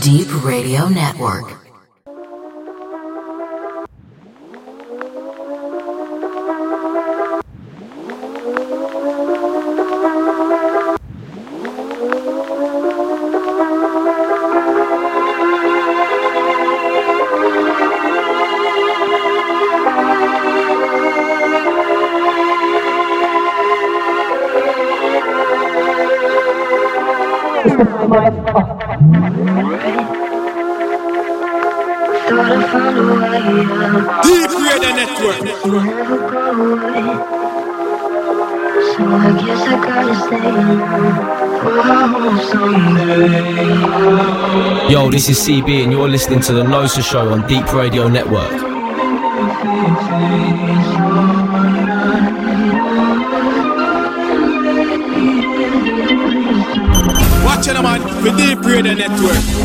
Deep Radio Network. Deep Radio Network. So I guess I gotta stay. Yo, this is CB, and you're listening to the Nosa Show on Deep Radio Network. Watch it, man, for Deep Radio Network.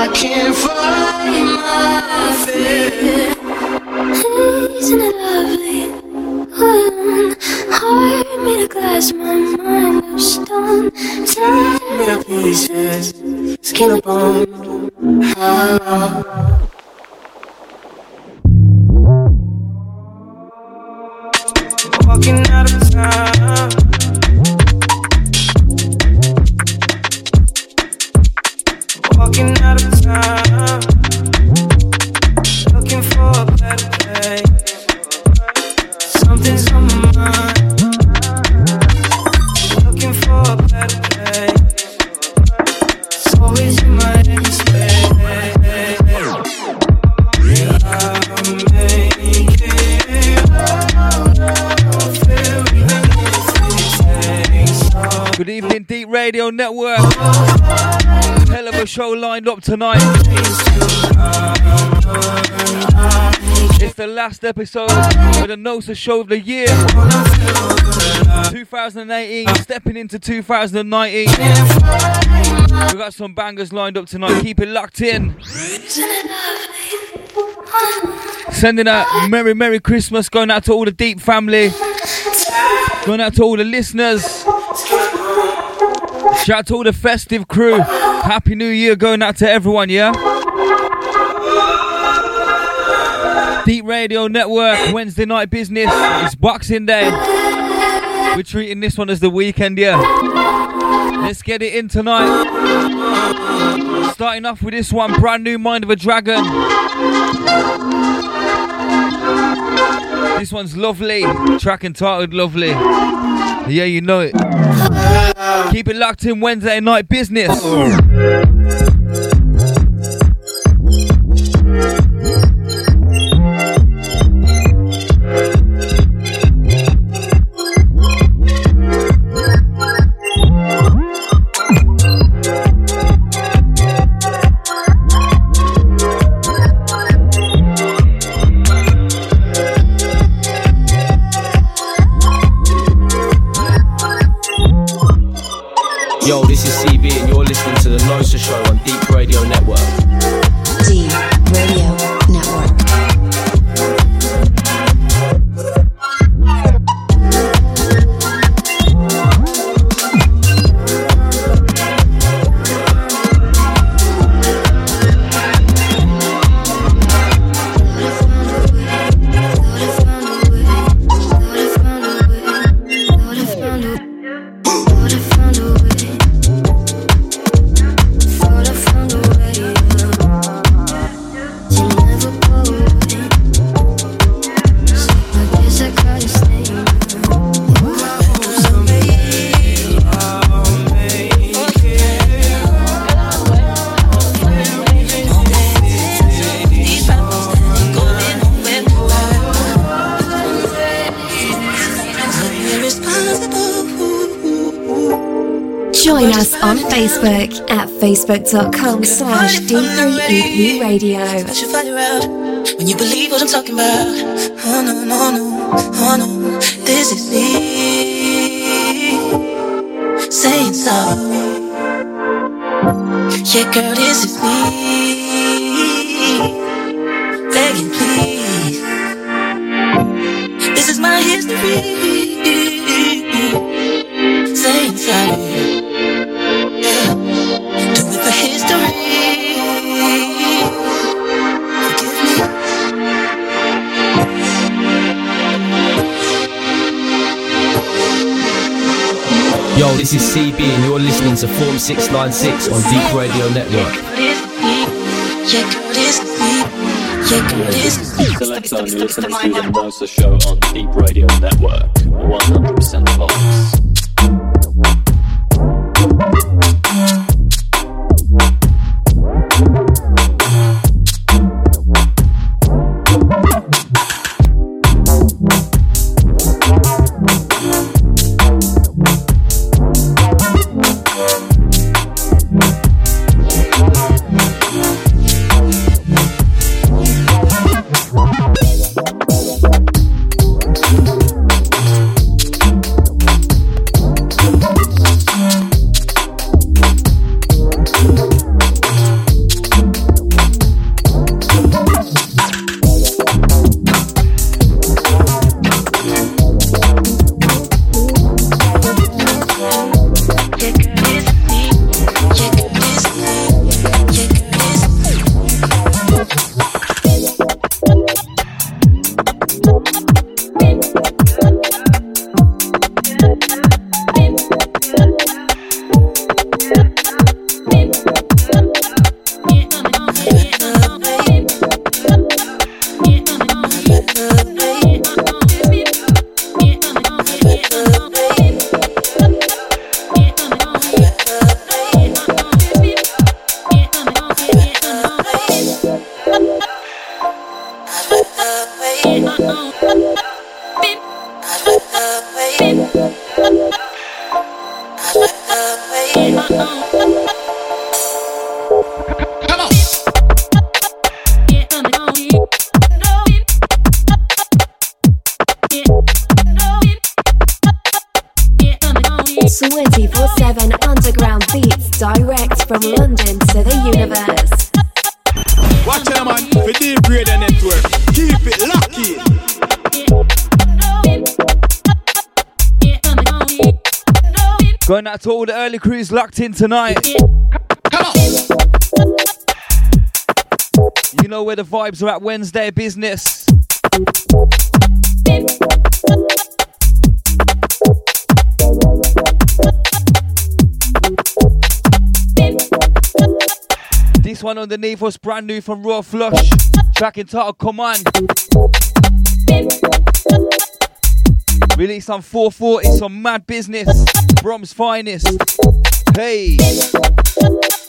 I can't find my fear. Isn't it lovely? One heart made of glass, my tonight. It's the last episode of the Nosa Show of the year. 2018, stepping into 2019. We've got some bangers lined up tonight. Keep it locked in. Sending out Merry Merry Christmas, going out to all the Deep family. Going out to all the listeners. Shout out to all the festive crew. Happy New Year going out to everyone, yeah? Deep Radio Network, Wednesday night business. It's Boxing Day. We're treating this one as the weekend, yeah. Let's get it in tonight. Starting off with this one, brand new Mind of a Dragon. This one's lovely. Track entitled Lovely. Yeah, you know it. Keep it locked in Wednesday night business. facebook.com slash D3EP Radio. I should find you out when you believe what I'm talking about. Oh no, no, no, oh no, this is me saying sorry. Yeah, girl, this is me begging, please. This is CB and you're listening to Form 696 on Deep Radio Network. Selector and you're listening to the Monster Show on Deep Radio Network. 100% Fox. to all the early crews locked in tonight. Come on. You know where the vibes are at Wednesday business. This one underneath was brand new from Raw Flush. Track entitled Command. Released some 440, some mad business. Brom's finest. Hey.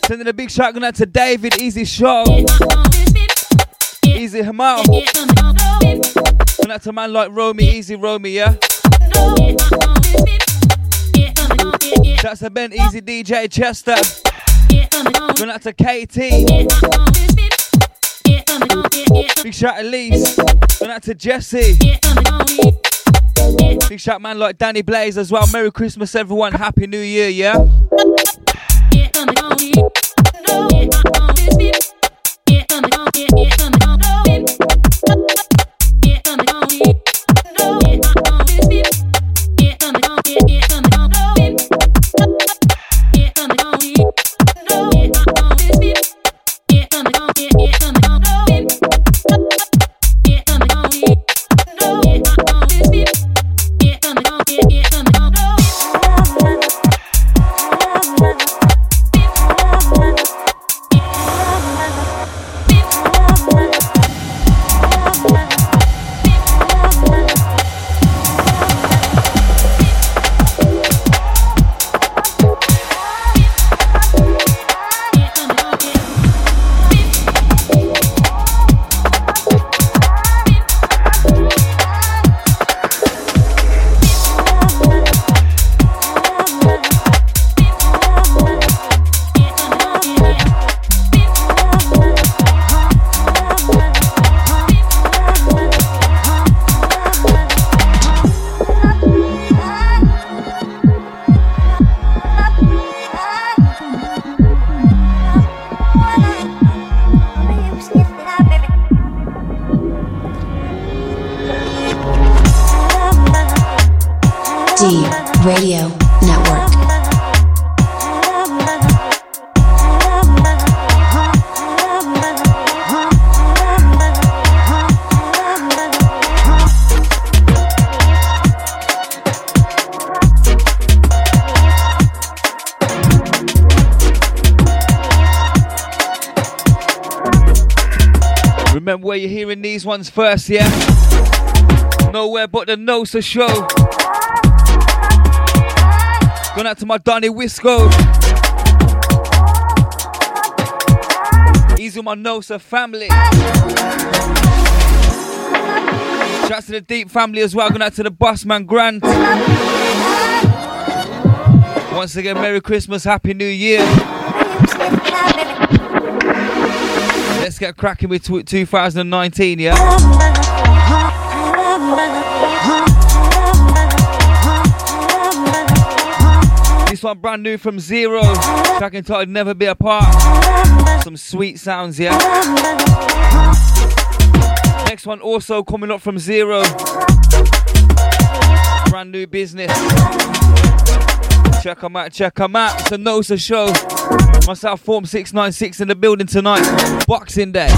Sending a big shout out to David, Easy Show. Easy Hamal. Send out to man like Romy, Easy Romy, yeah? That's a Ben Easy DJ Chester. Going out to KT. Big shout to Elise. Going out to Jesse. Big shout man like Danny Blaze as well. Merry Christmas, everyone. Happy New Year, yeah? yeah ones first, yeah? Nowhere but the Nosa show. Going out to my Donny Wisco. He's with my Nosa family. Shouts to the Deep family as well. Going out to the Bossman Grant. Once again, Merry Christmas, Happy New Year. Let's get cracking with tw 2019, yeah? This one brand new from Zero. Track entitled Never Be Apart. Some sweet sounds, yeah? Next one also coming up from Zero. Brand new business. Check them out, check them out. It's a Nosa show. Myself, Form 696 in the building tonight. Boxing Day.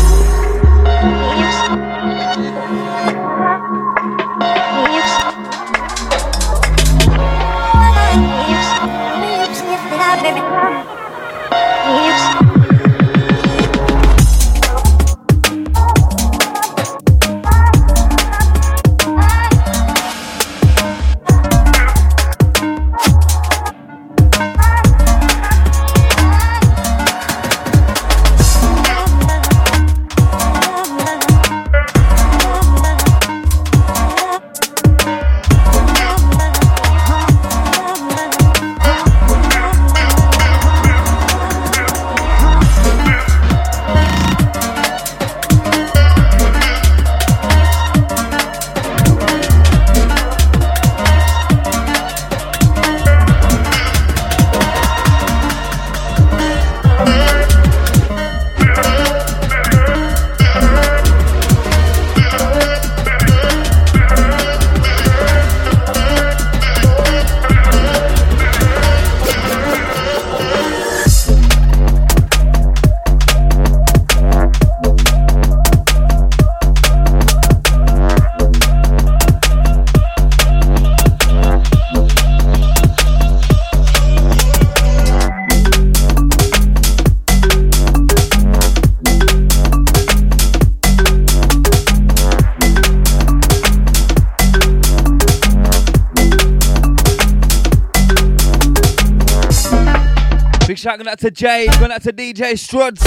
Shout going out to Jay, going out to DJ Struds.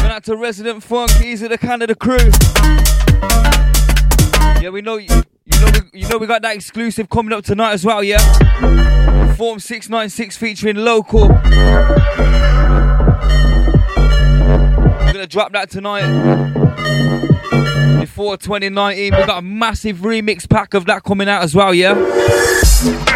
Going out to Resident Funk, easy the Canada crew. Yeah, we know you, you know we, you know we got that exclusive coming up tonight as well, yeah? Form 696 featuring local. We're gonna drop that tonight. Before 2019, we got a massive remix pack of that coming out as well, yeah?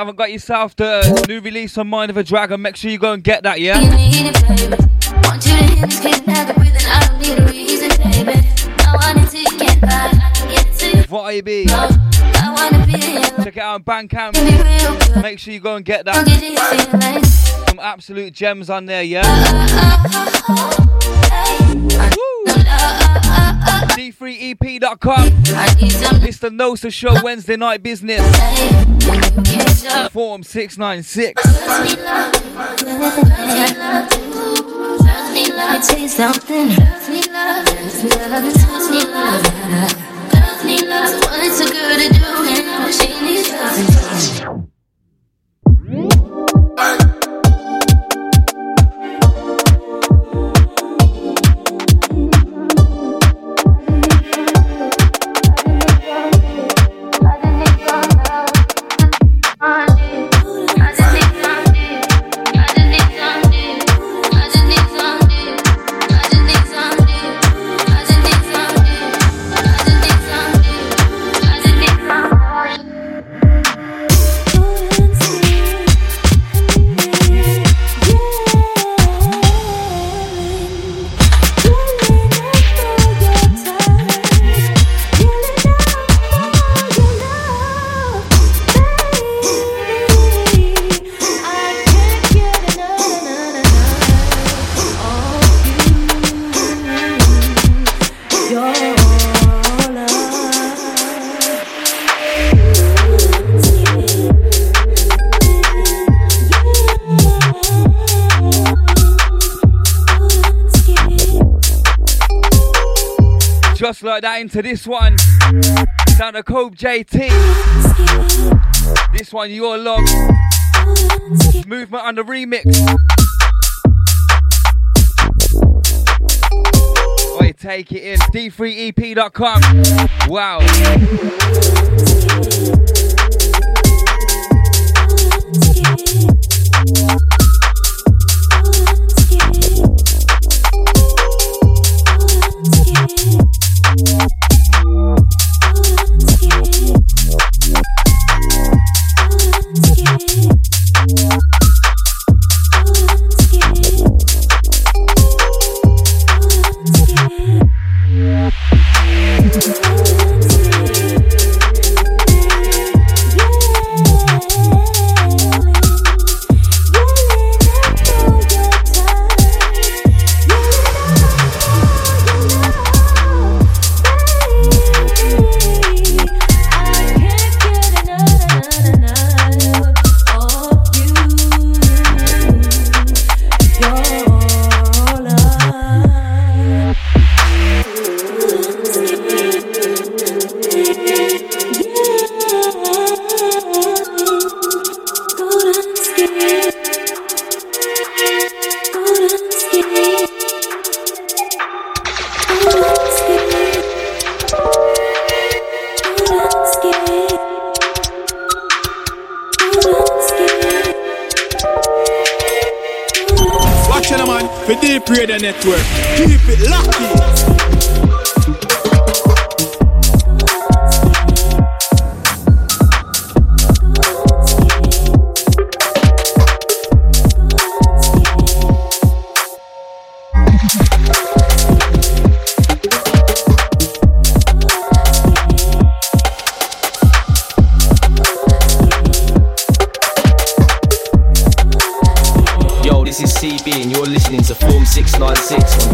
haven't got yourself the new release on Mind of a Dragon, make sure you go and get that, yeah? What be? Check it out on Bandcamp. Make sure you go and get that. Some absolute gems on there, yeah? Woo! d3ep.com. It's the Nosa Show Wednesday night business. Form 696. Something. That into this one. Down to Cope JT. This one, your love. Movement on the remix. Wait, take it in. D3EP.com. Wow. For Deep Radio Network. Keep it lucky. 696 on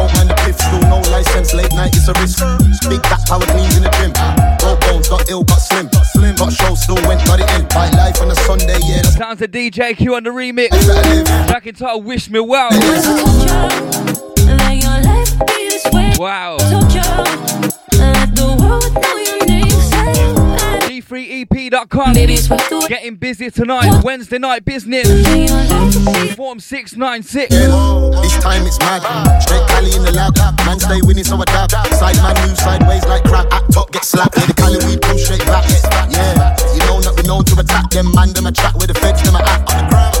don't mind the piff. Still no license, late night it's a risk. Big back power cleans in the gym. Broke bones, got ill, got slim. Got show, still went, got it in. Fight life on a Sunday, yeah, that's Sounds of DJ Q on the remix. life that I live. Back in title Wish Me Well. That your life would be this way. Wow. D3EP.com. Getting busy tonight, Wednesday night business. Form 696. This time it's mad. Straight Cali in the lab. Man stay winning, so I dab. Side man move sideways like crap. At top, get slapped. Yeah, the Cali we pull straight back. Yeah, you know that we know to attack. Them man, them attract with the feds, them at.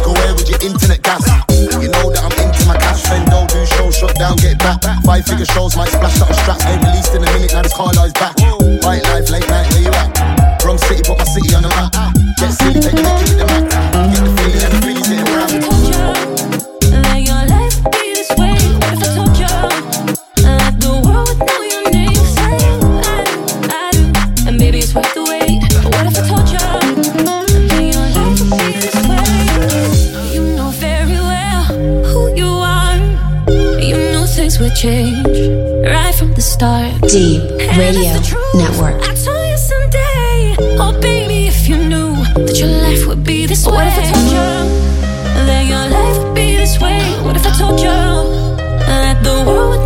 Go away with your internet gas. You know that I'm into my cash. Fendo do show, shut down, get back. Five figure shows, might splash out a strap. Ain't released in a minute, now this car lies back. Right life, late night, where you at? Wrong city, put my city on the map. Get silly, take the mickey with the Mac. Get the feeling and the feelings hitting round. told you that your life would be this way. What if I told you that the world would know your name? 'Cause I do, I do, I do. And maybe it's worth the wait. But what if I told you that your life would be this way? You know very well who you are. You know things would change right from the start. Deep Radio the truth. Network. Oh baby, if you knew that your life would be this way. What if I told you that your life would be this way? What if I told you that the world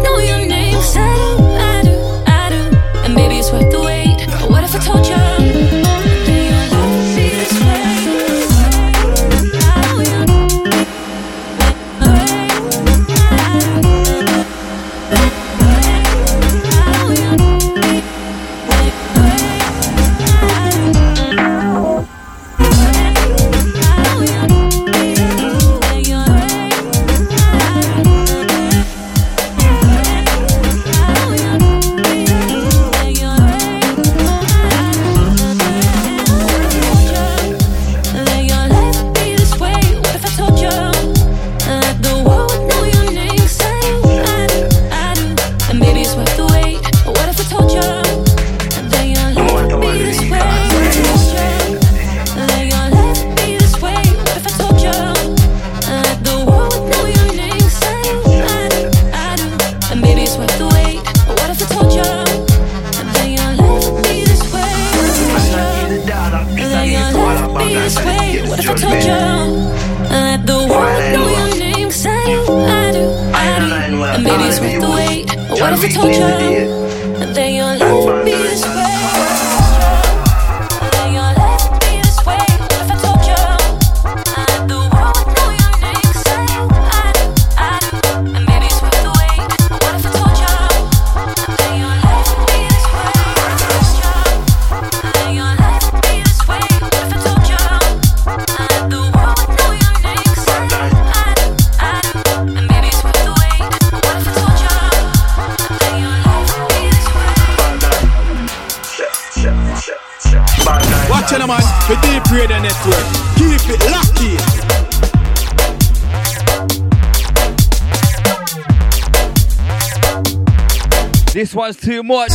much.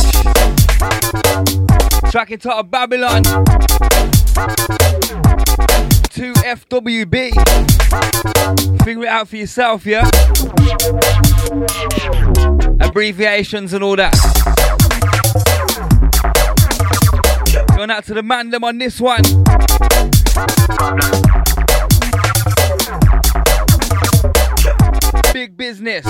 Track it out Babylon. 2FWB. Figure it out for yourself, yeah? Abbreviations and all that. Going out to the man them on this one. Big business.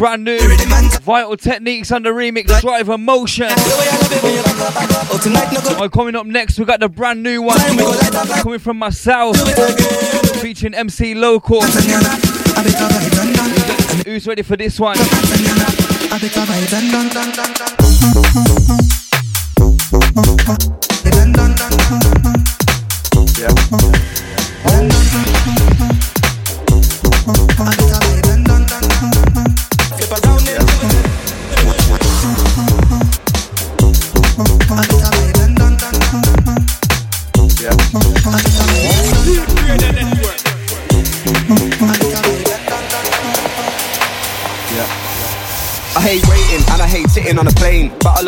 Brand new. Vital Techniques on the remix, Driver Motion. Oh, coming up next, we got the brand new one. Coming from myself, featuring MC Local. Who's ready for this one?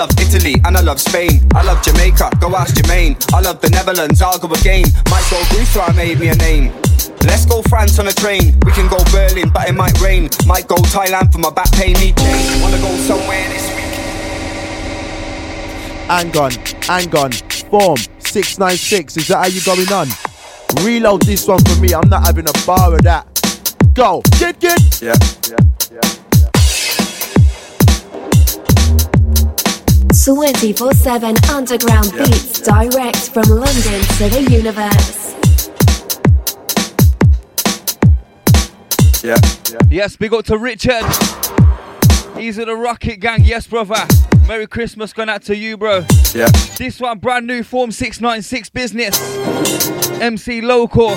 Love Italy and I love Spain. I love Jamaica, go ask Jermaine. I love the Netherlands, I'll go again. Might go Greece, so I made me a name. Let's go France on a train. We can go Berlin, but it might rain. Might go Thailand for my back pain, Need change. Wanna go somewhere this week. Hang on, hang on. Form 696, is that how you going on? Reload this one for me, I'm not having a bar of that. Go, get, get. Yeah, yeah, yeah. 24 7 underground beats direct from London to the universe. Yeah, yeah. Yes, big up to Richard. He's in the Rocket Gang. Yes, brother. Merry Christmas going out to you, bro. Yeah. This one, brand new Form 696 business. MC Local.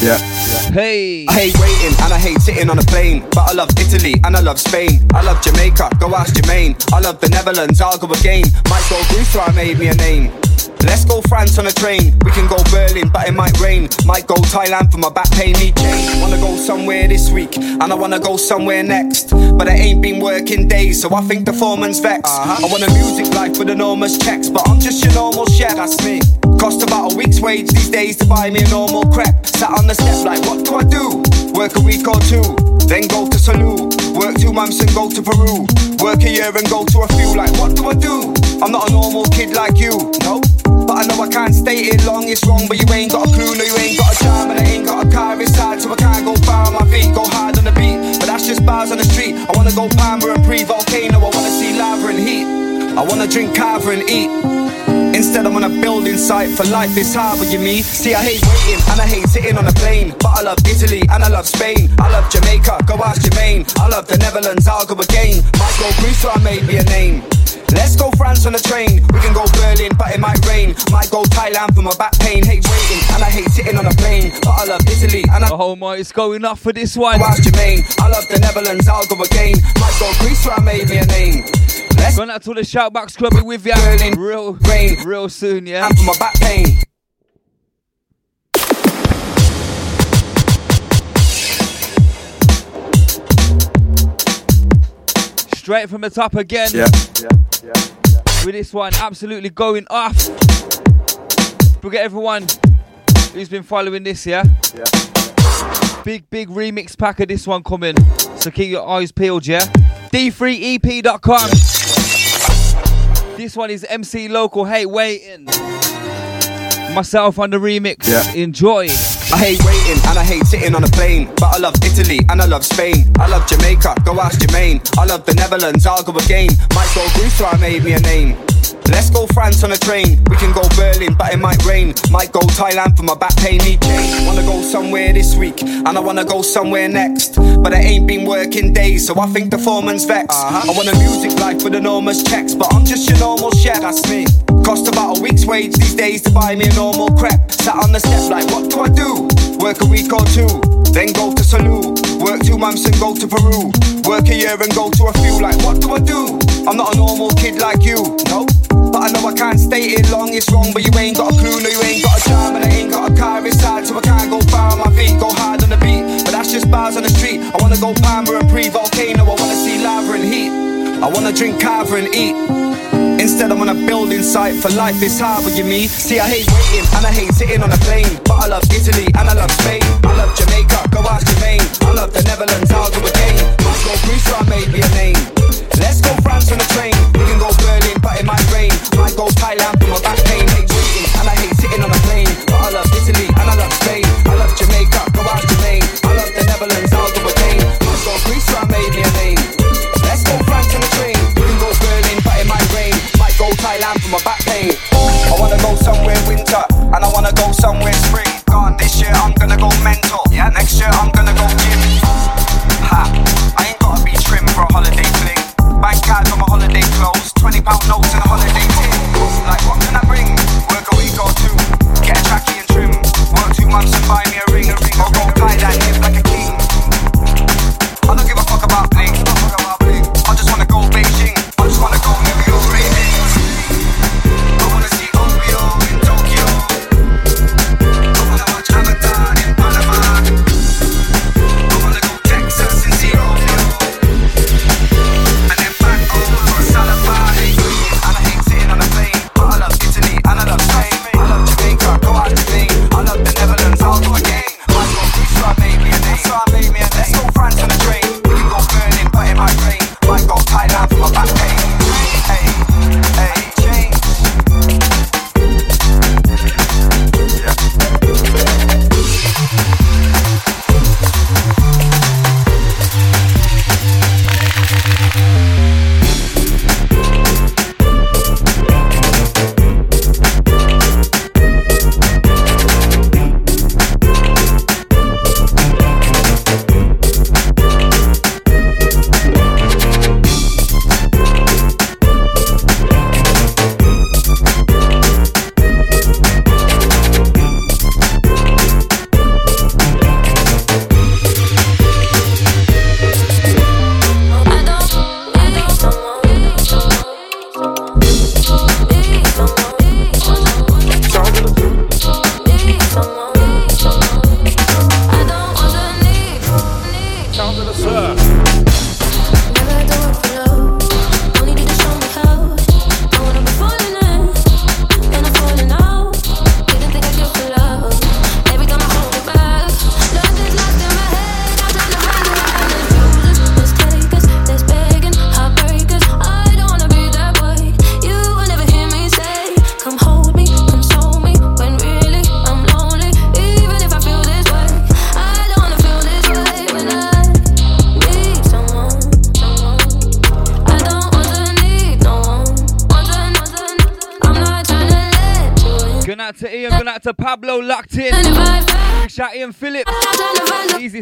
Yeah. Hey. I hate waiting and I hate sitting on a plane. But I love Italy and I love Spain. I love Jamaica, go ask Jermaine. I love the Netherlands, I'll go again. Might go Greece, so I made me a name. Let's go France on a train. We can go Berlin, but it might rain. Might go Thailand for my back pain, need change. Wanna go somewhere this week, and I wanna go somewhere next. But I ain't been working days, so I think the foreman's vexed. Uh-huh. I want a music life with enormous checks, but I'm just your normal chef, that's me. Cost about a week's wage these days to buy me a normal crepe. Sat on the step like, what do I do? Work a week or two, then go to Salou. Work two months and go to Peru. Work a year and go to a few. Like, what do I do? I'm not a normal kid like you, no. But I know I can't stay here long, it's wrong, but you ain't got a clue, no, you ain't got a charm, and I ain't got a car inside, so I can't go far on my feet, go hard on the beat. But that's just bars on the street. I wanna go Palmer and pre volcano, I wanna see lava and heat. I wanna drink kava and eat. Instead, I'm on a building site for life is hard with you, me. See, I hate waiting and I hate sitting on a plane. But I love Italy and I love Spain. I love Jamaica, go ask Jermaine. I love the Netherlands, I'll go again. Might go Greece, so I made me a name. Let's go France on a train. We can go Berlin, but it might rain. Might go Thailand for my back pain. Hate waiting and I hate sitting on a plane. But I love Italy and I. Oh my, it's going up for this one. Go ask Jermaine. I love the Netherlands, I'll go again. Might go Greece, so I made me a name. Let's Going out to the Shoutbox Club with ya. Berlin, Real, rain. real soon, yeah. And for my back pain. Straight from the top again. Yeah. Yeah. Yeah. With this one, absolutely going off. Forget everyone who's been following this, yeah? Yeah. Big, big remix pack of this one coming. So keep your eyes peeled, yeah? D3EP.com. This one is MC Local Hate Waiting. Myself on the remix. Yeah. Enjoy. I hate waiting and I hate sitting on a plane. But I love Italy and I love Spain. I love Jamaica, go ask Jermaine. I love the Netherlands, I'll go again. Might go Greece, so I made me a name. Let's go France on a train. We can go Berlin, but it might rain. Might go Thailand for my back pain, need change. Wanna go somewhere this week, and I wanna go somewhere next. But I ain't been working days, so I think the foreman's vexed. Uh-huh. I want a music life with enormous checks, but I'm just your normal chef, that's me. Cost about a week's wage these days to buy me a normal crepe. Sat on the step like, what do I do? Work a week or two, then go to Salou. Work two months and go to Peru. Work a year and go to a few. Like, what do I do? I'm not a normal kid like you, no. But I know I can't stay here long, it's wrong, but you ain't got a clue, no, you ain't got a charm, and I ain't got a car inside, so I can't go far on my feet, go hard on the beat. But that's just bars on the street. I wanna go Palmer and pre volcano, I wanna see lava and heat. I wanna drink kava and eat. Instead, I'm on a building site for life is hard you, me. See, I hate waiting and I hate sitting on a plane. But I love Italy and I love Spain.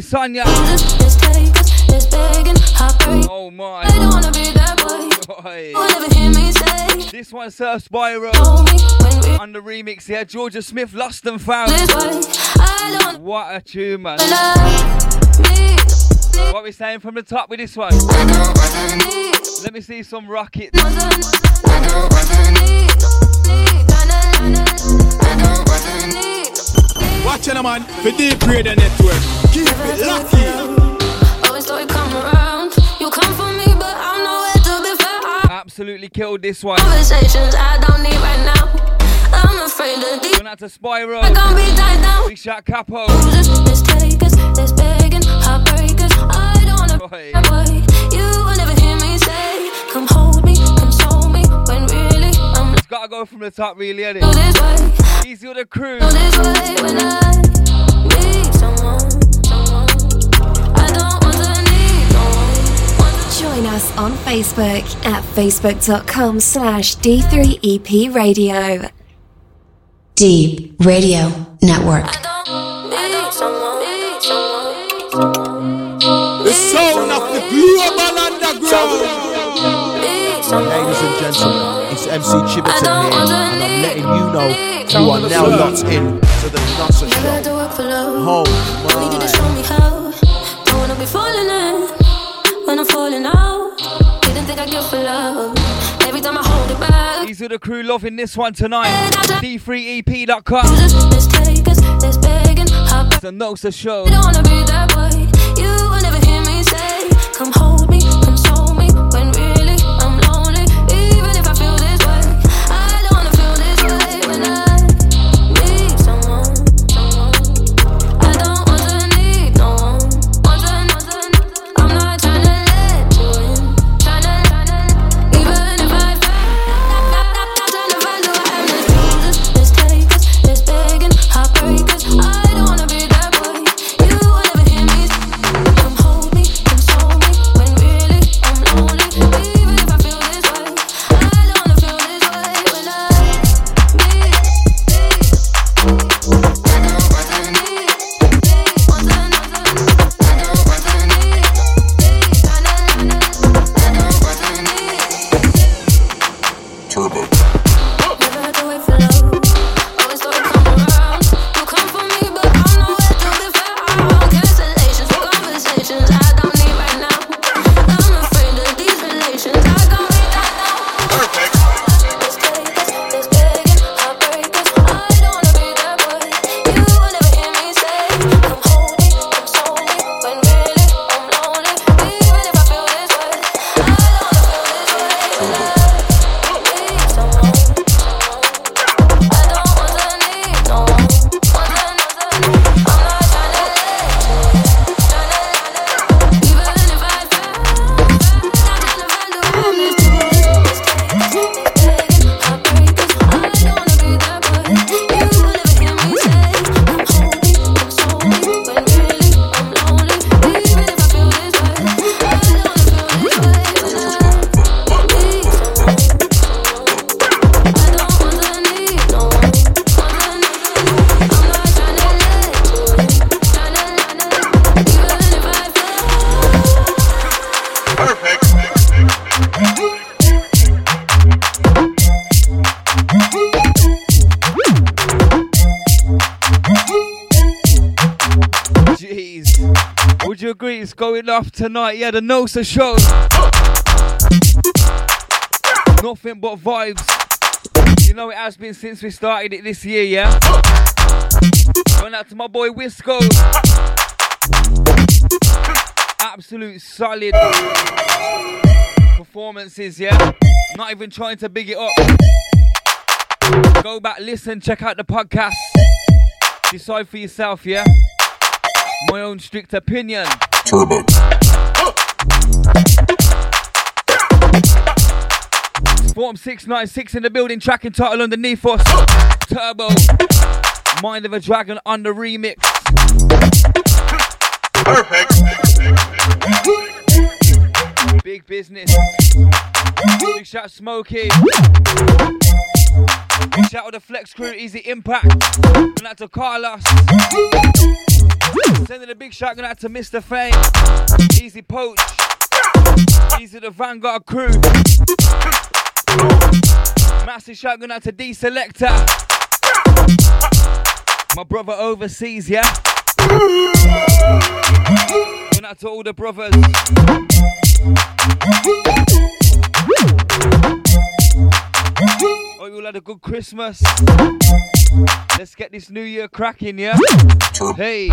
Sonia. Oh my. Boy. This one Sir Spyro. On the remix here, Jorja Smith lost and found. What a tune, man. What we saying from the top with this one? Let me see some rockets. Watch out, man, for D3EP Radio Network. Eh, Keep it lucky. Absolutely killed this one. Conversations I don't need right now. I'm afraid of these. Going out to Spyro. I can't be tied down. Big shot Capo. Let's take us, begging, heartbreakers. I don't wanna Boy. boy. You will never hear me say, come hold me, console me, when really I'm It's gotta go from the top, really, ain't Go this way, it? Easy with the crew. go this way when I need someone, someone. Join us on Facebook at facebook.com slash D3EP Radio. D3EP Radio Network. Need someone, need. The sound of the global underground. Ladies and gentlemen, it's MC Chiverton here, and I'm letting you know you are now locked in to the Nosa Never had to Show. work for love. Oh Need you to my. When I'm falling out. Didn't think I'd for love. Every time I hold it back. Easy with the crew loving this one tonight. D3EP.com. Let's take us, let's begging, hop It's a Nosa show. I don't wanna be that boy. You will never hear me say, come hold tonight? Yeah, the Nosa show. Nothing but vibes. You know it has been since we started it this year, yeah? Going out to my boy Wisco. Absolute solid performances, yeah? Not even trying to big it up. Go back, listen, check out the podcast. Decide for yourself, yeah? My own strict opinion. Turbo. Form 696 in the building, tracking title underneath us. Turbo. Mind of a Dragon on the remix. Perfect. Big business. Big shout Smokey. Big shout out to Flex Crew, Easy Impact. Going out to Carlos. Sending a big shout going out to Mr. Fame. Easy Poach. Easy the Vanguard crew. Massive shout going out to D Selector. My brother overseas, yeah? Going out to all the brothers. Hope you all had a good Christmas. Let's get this new year cracking, yeah? Hey.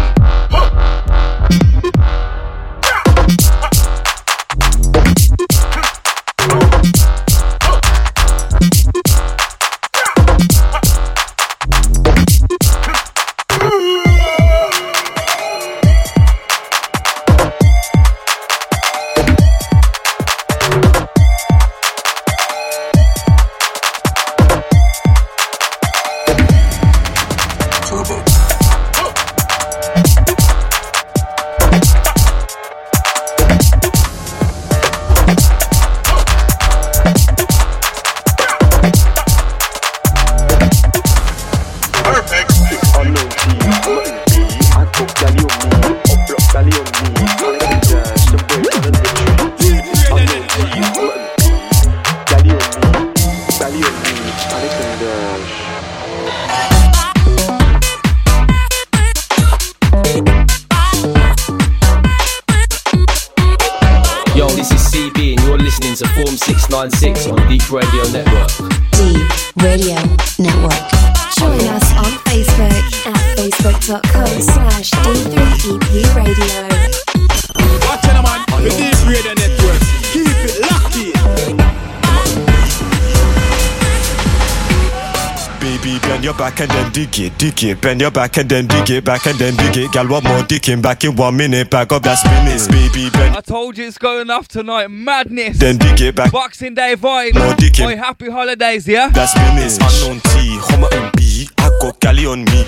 It. Bend your back and then dig it, back and then dig it. Gal, one more digging back in one minute. Back up that spinach, baby, bend. I told you it's going off tonight. Madness. Then dig it back. Boxing Day vibe. More digging. Boy, happy holidays, yeah? That spinach, unknown T, Homerton B. I got galley on me,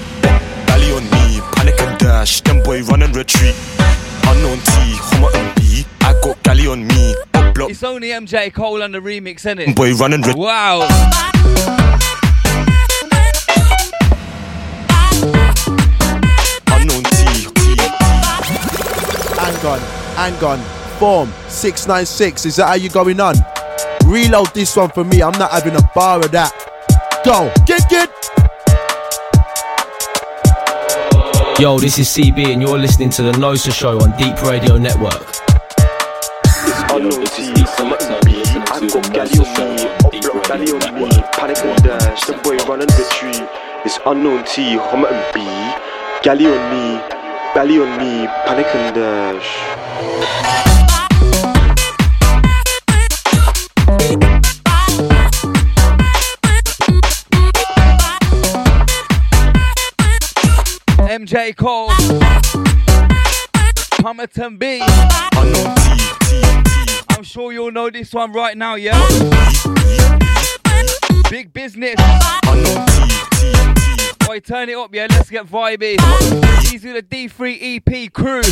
galley on me. Panic and dash, them boy run and retreat. Unknown T, Homerton B. I got galley on me, up block. It's only MJ Cole on the remix, innit? Boy run and retreat. Wow. Hang on, hang on. Form 696, is that how you going on? Reload this one for me, I'm not having a bar of that. Go, get, get. Yo, this is CB and you're listening to the Nosa Show on D3EP Radio Network. Unknown T, I'm at B. I got galley on me, up block galley on me. Panic and dash, the boy run and retreat. It's unknown T, I'm at B. Galley on me, belly on me, panic and uh, dash. MJ Cole. Homerton B. I'm sure you'll know this one right now, yeah? Big business. Boy, turn it up, yeah? Let's get vibey. Easy the D3EP crew.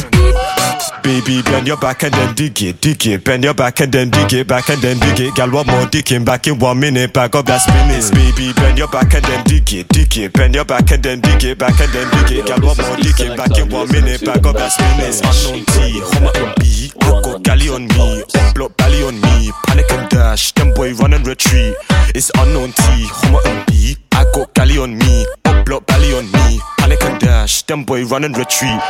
Baby, bend your back and then dig it, dig it. Bend your back and then dig it, back and then dig it. Gal, one more digging back in one minute. Back up that spinach, baby. Bend your back and then dig it, dig it. Bend your back and then dig it, back and then dig it. Gal, one more digging back in one minute. Back up that spinach. Unknown T, Homerton B. I got galley on me, block belly on me. Panic and dash, them boy run and retreat. It's unknown T, Homerton B. I got galley on me, block belly on me. Panic and dash, them boy run and retreat.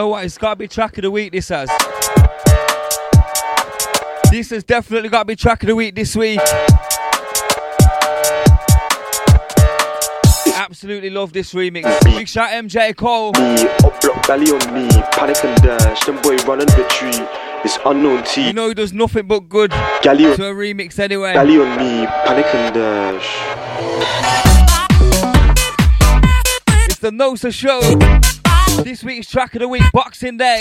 Know what? It's got to be track of the week, this has. This has definitely got to be track of the week this week. Absolutely love this remix. Big shout MJ Cole. Me, up block belly on me, panic and dash, them boy run and retreat. It's unknown T. You know he does nothing but good Galleon. to a remix anyway. On me, panic and dash. It's the Nosa Show. This week's track of the week, Boxing Day.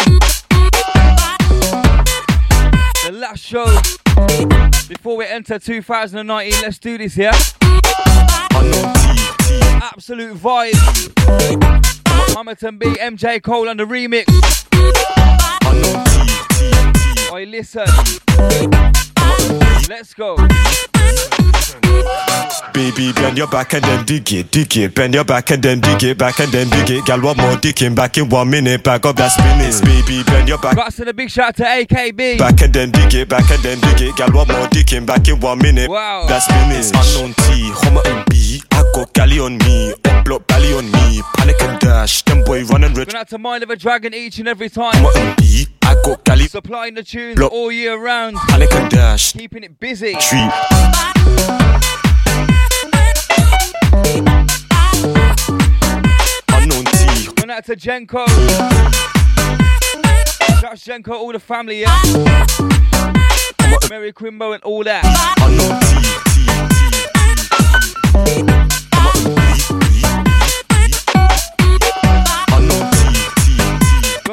The last show before we enter 2019. Let's do this, yeah? Absolute vibe. Homerton B, MJ Cole on the remix. Oi, listen. Let's go. Baby, bend your back and then dig it, dig it. Bend your back and then dig it, back and then dig it. Gal, one more dicking back in one minute. Back up that spinach. Baby, bend your back. Got to send a big shout out to AKB. Back and then dig it, back and then dig it. Gal, one more dicking back in one minute. Wow. That spinach. Unknown T, Homerton B. I got galley on me, upload belly on me. Panic and dash, them boy running rich. Going out to Mind of a Dragon each and every time. Homerton B. I got galley. Supplying the tunes Block. all year round. Panic and dash. Keeping it busy. Treat. Unknown T. Going out to Jenko. Shout out to Jenko, all the family, yeah? Mary Quimbo and all that. Unknown T.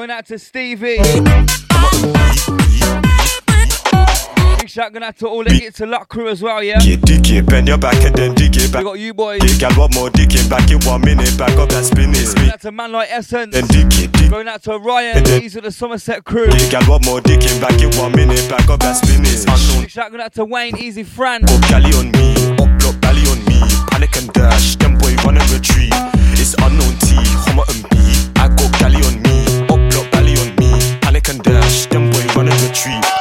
Going out to Stevie. Oh. Big shout going out to all the It's a Luck crew as well, yeah? Dig it, bend your back and then dig it back. We got you boys. Dig gal, one more digging back in one minute. Back up that spinach. Going out to Man Like Essence. Then dig it, dig Going out to Ryan. These are the Somerset crew. Dig gal, one more digging back in one minute. Back up that spinach. Big shout going out to Wayne, Easy Fran. Go galley on me, upload belly on me. Panic and dash, them boy run and retreat. Run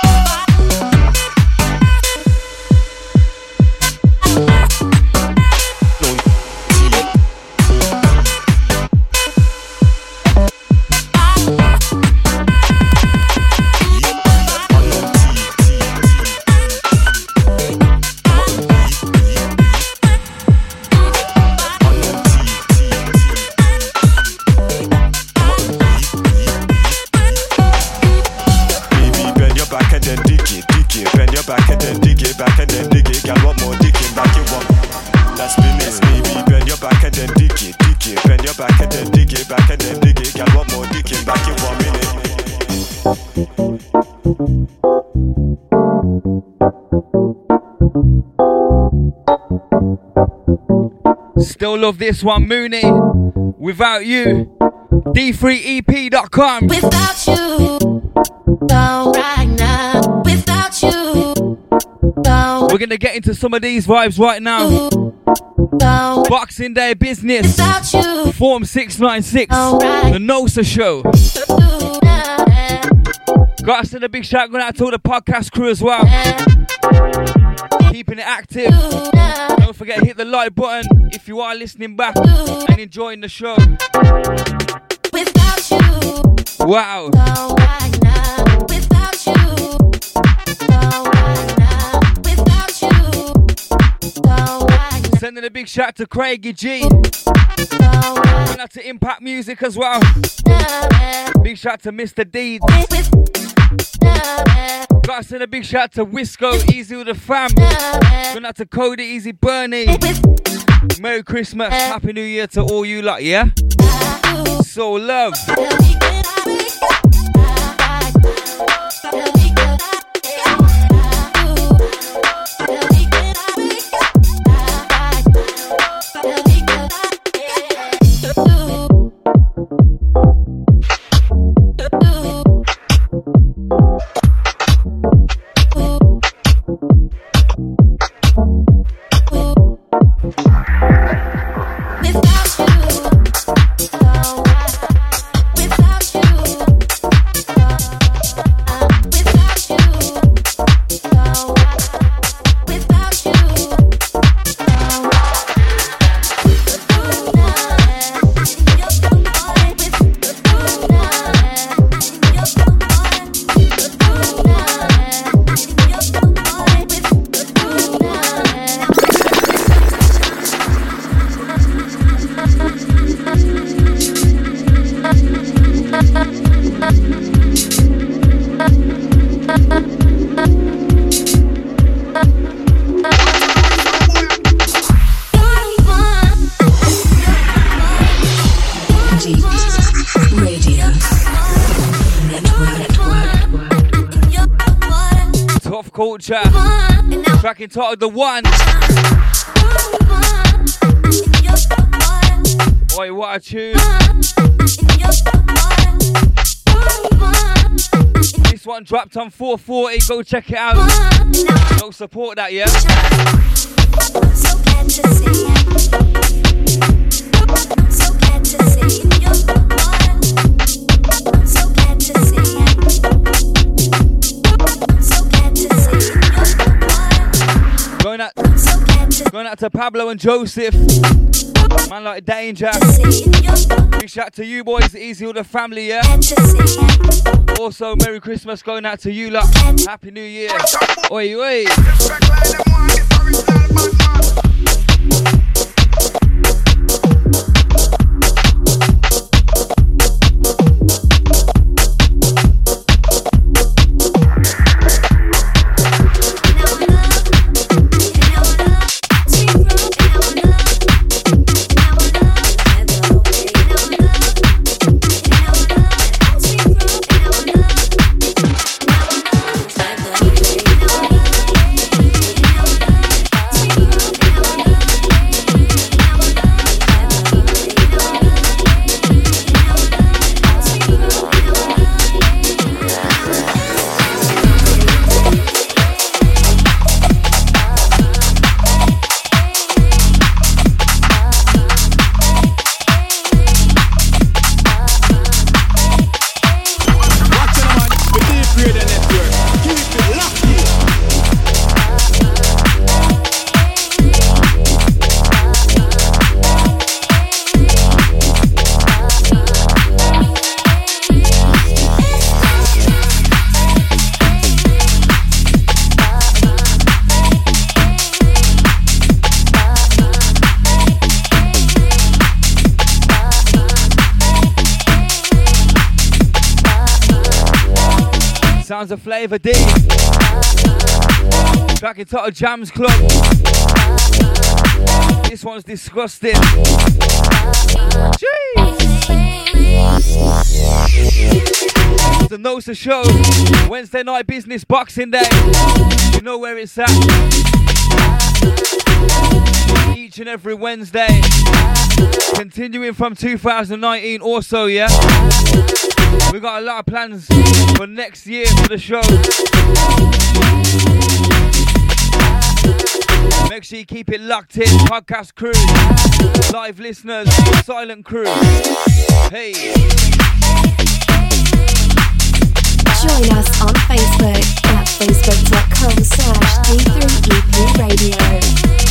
Still love this one, Mooney. Without you, D3EP.com. Without you, right now. Without you, We're gonna get into some of these vibes right now. Boxing Day business. Without you, Form 696. Alright. The Nosa Show. Got to send a big shout going out to all the podcast crew as well. Keeping it active. Don't forget to hit the like button if you are listening back and enjoying the show. Without you, Wow. right now. Without you, down right now. Without you, down right now. Sending a big shout to Craigie G. Going out to Impact Music as well. Big shout to Mr. Deeds. With, now. Got to send a big shout out to Wisco, Easy with the fam. Going out to Cody, Easy Bernie. Merry Christmas, Happy New Year to all you lot, yeah? So love. Track entitled The One. Oi, what a tune. This one dropped on 440. Go check it out. Go support that, yeah? Out to Pablo and Joseph. Man like Danger. Big shout to you boys, Easy with the family, yeah? Also, Merry Christmas going out to you lot. Happy New Year. Oi, oi. Flava D. Track entitled Jams Club. This one's disgusting. Jeez. The Nosa Show. Wednesday night business Boxing Day. You know where it's at. Each and every Wednesday. Continuing from 2019 also, yeah? We got a lot of plans for next year for the show. Make sure you keep it locked in. Podcast crew, live listeners, silent crew. Hey. Join us on Facebook at facebook.com slash D3EP Radio.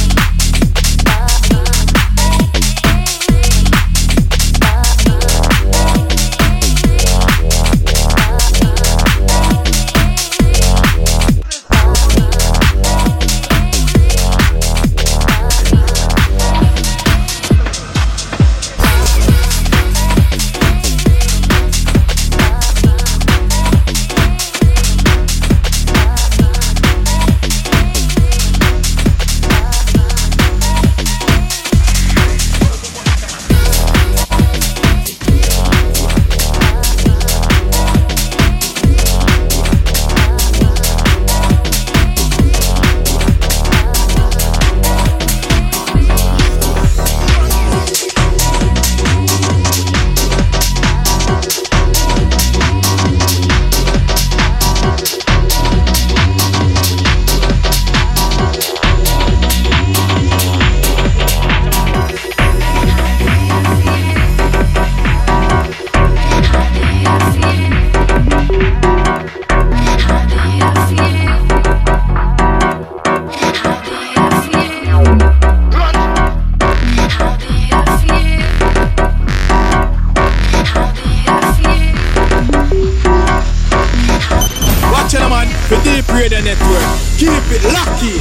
Radio Network. Keep it lucky.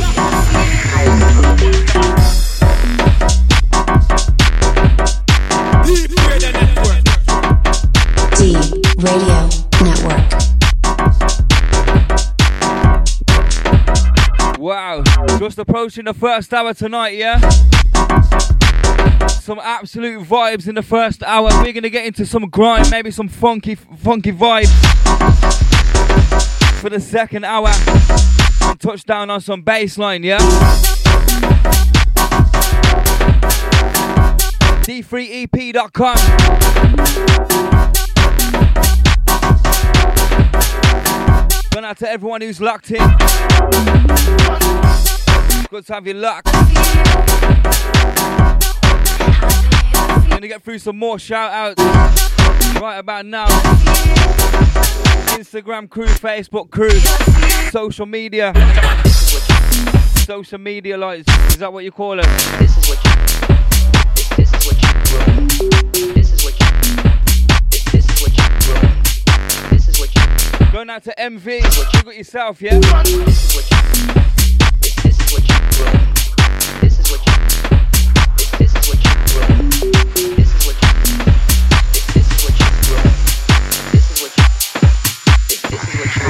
D3EP Radio Network. D Radio Network. Wow, just approaching the first hour tonight, yeah? Some absolute vibes in the first hour. We're gonna get into some grind, maybe some funky, funky vibes for the second hour. On touch down on some bassline, yeah? D3EP.com. Going out to everyone who's locked in. Good to have you locked. Gonna get through some more shout outs right about now. Instagram crew, Facebook crew, social media. Social media lights. Is that what you call it? This is what you this, is what you This is what you this, is what you This is what you Going out to MV. You got yourself, yeah? This is what you this, is what you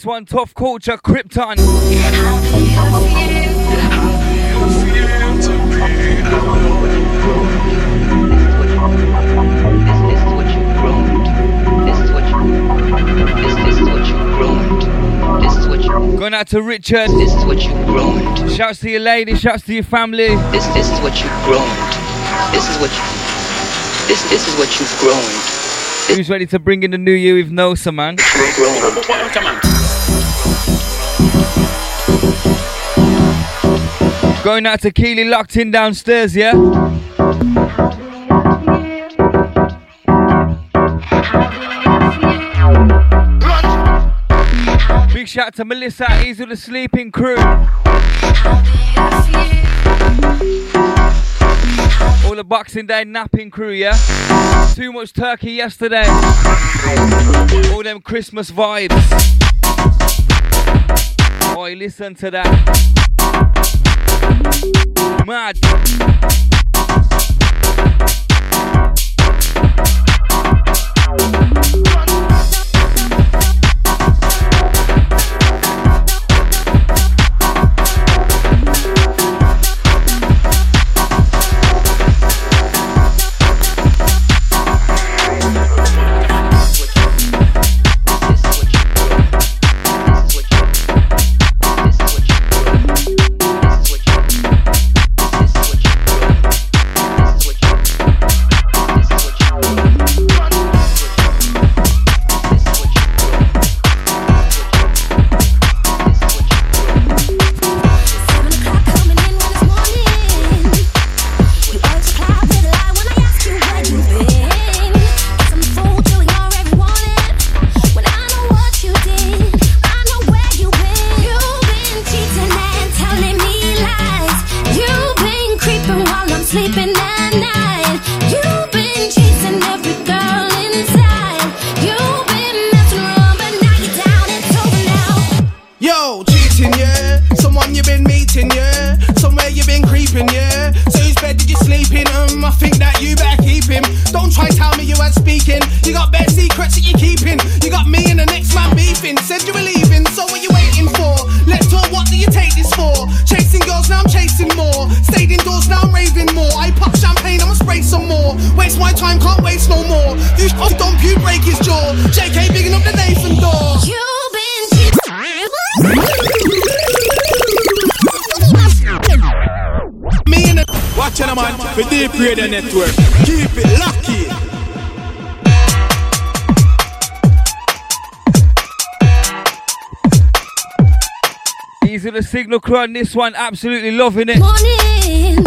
This one, Tough Culture, Krypton. Going out to Richard. This is what you groomed. Shouts to your lady, shouts to your family. This this is what you groomed. This is what you this this is what you groomed. Who's ready to bring in the new year with Nosa, man? Going out to Keely locked in downstairs, yeah? Big shout out to Melissa, Easy the Sleeping Crew. All the Boxing Day napping crew, yeah? Too much turkey yesterday. All them Christmas vibes. Oi, listen to that. Mad. Easy the signal crew on this one, absolutely loving it. morning.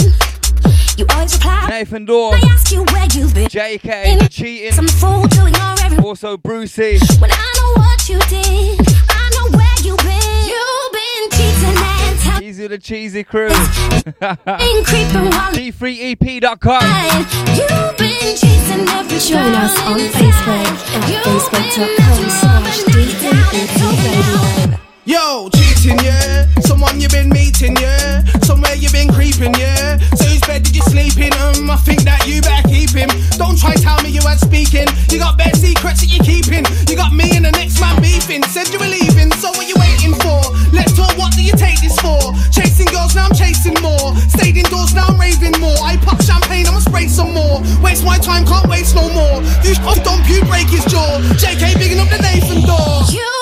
You always reply. Nathan Dorr, I ask you where you've been. JK, cheating. Some fool to ignore every Also Brucey. When I know what you did, I know where you've been. You've been cheating and telling. Easy the cheesy crew. Been creeping while D3EP.com. you've been chasing every Join us on Facebook at You've facebook.com slash D3EP Radio. Yo, cheating, yeah. Someone you been meeting, yeah. Somewhere you been creeping, yeah. So whose bed did you sleep in? Um, I think that you better keep him. Don't try tell me you ain't speaking. You got bare secrets that you keeping. You got me and the next man beefing. Said you were leaving, so what you waiting for? Let's talk, what do you take this for? Chasing girls, now I'm chasing more. Stayed indoors, now I'm raving more. I pop champagne, I'ma spray some more. Waste my time, can't waste no more. You sh- oh, don't puke, break his jaw. JK bigging up the Nathan door. You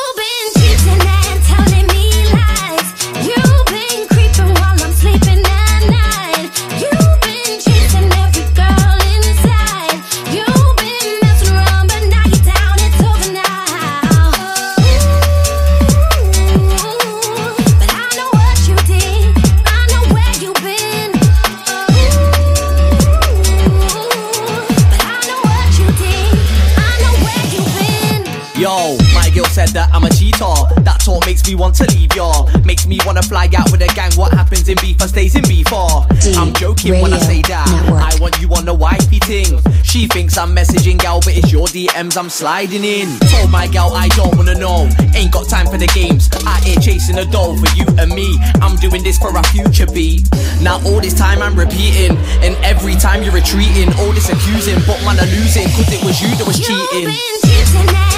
makes me want to leave ya. Makes me wanna fly out with a gang. What happens in beef stays in beef. ah. I'm joking when I say that. I want you on the wifey thing. She thinks I'm messaging gal, but it's your DMs I'm sliding in. Told my gal I don't wanna know. Ain't got time for the games. Out here chasing a doll for you and me. I'm doing this for our future beat. Now all this time I'm repeating, and every time you're retreating, all this accusing, but man I'm losing, cause it was you that was cheating. Cheating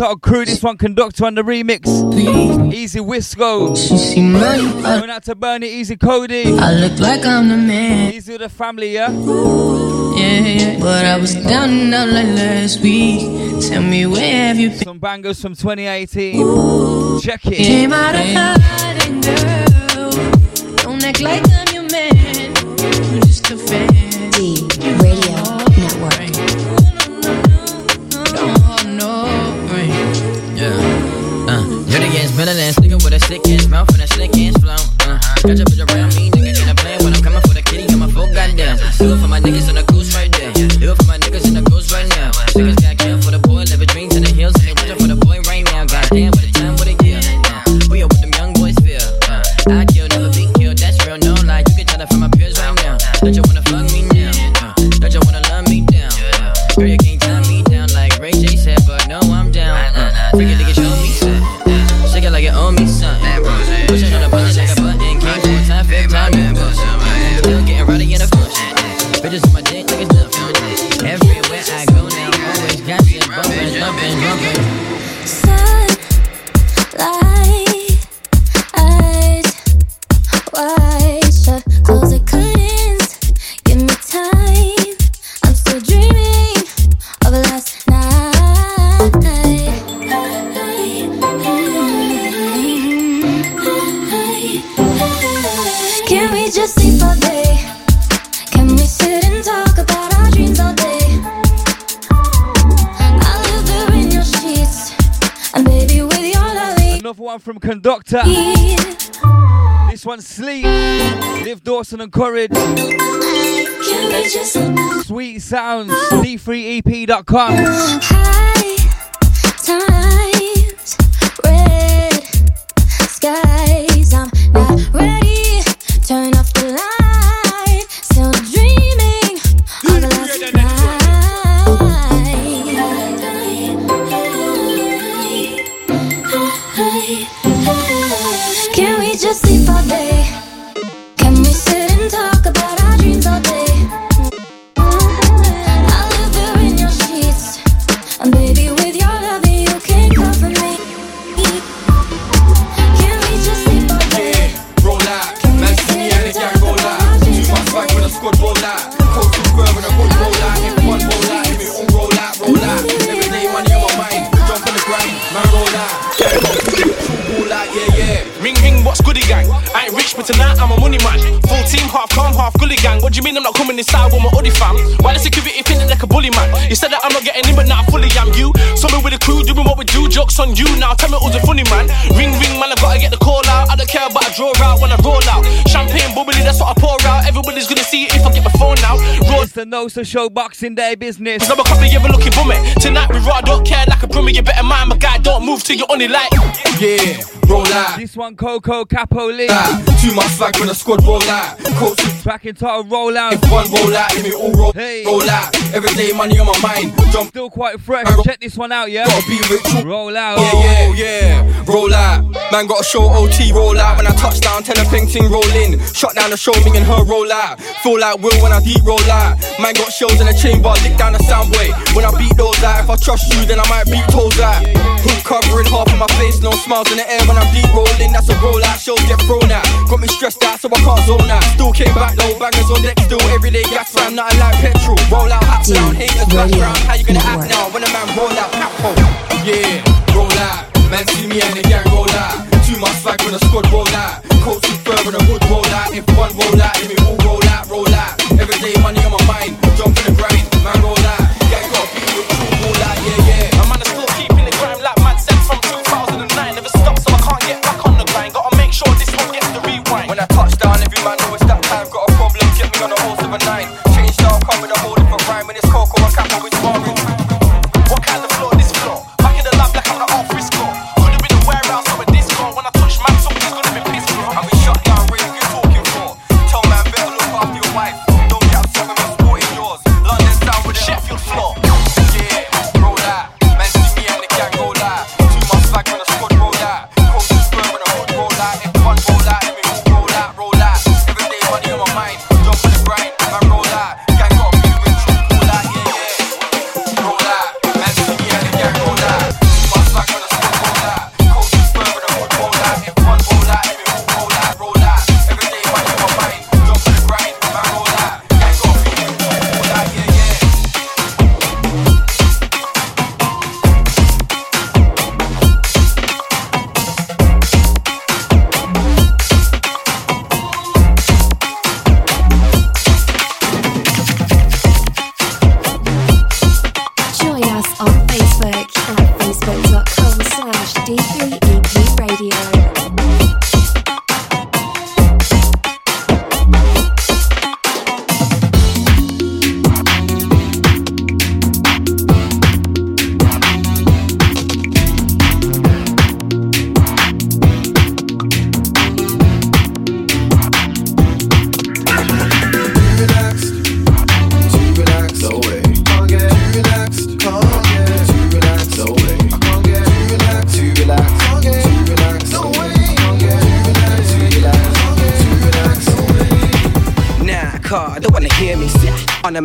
It crew, this one conductor on the remix. Easy Wisco. Going out to Bernie, Easy Cody. I look like I'm the man. Easy with the family, yeah? Yeah, yeah. But I was down and out like last week. Tell me where have you been? Some bangers from 2018. Check it. Came out of hiding, girl. Sleep. Liv Dawson and Courage. Sweet Sounds. D3EP.com. coming inside with my Audi fam? Why the security feeling like a bully man? You said that I'm not getting in, but now I fully am you. So me with a crew doing jokes on you. Now tell me who's a funny man. Ring ring, man, I gotta get the call out. I don't care about a draw out when I roll out. Champagne bubbly, that's what I pour out. Everybody's gonna see it if I get my phone out. Roll It's the NOSA Show Boxing Day business. I'm a couple of looking bummy. Tonight we raw, don't care like a brummy. You better mind my guy, don't move till you're only like. Yeah, roll out. This one, Coco Capo Lee. Too much swag when the squad roll out. Coach is back in title, roll out. If one roll out, let me all roll, roll out. Every day money on my mind. Jump. Still quite fresh. Check this one out, yeah? Gotta be rich. Roll out. Yeah, yeah, yeah. Roll out. Man got a show OT roll out. When I touch down, tell a ping ting roll in. Shot down the show, me and her roll out. Feel like Will when I deep roll out. Man got shells in the chamber, lick down the soundway. When I beat those out, if I trust you, then I might beat toes out. Hook covering half of my face, no smiles in the air when I'm deep rolling. That's a roll out. Shows get thrown out. Got me stressed out, so I can't zone out. Still came back though, bangers on deck still. Everyday gas fam, nothing like petrol. Roll out, hats down, haters background. How you gonna act now when a man roll out? Capo. Yeah, roll out. Man see me and the gang roll out. Too much swag when the squad roll out. Coach is firm when the hood roll out. If one roll out, let me all roll out, roll out. Every day money on my mind.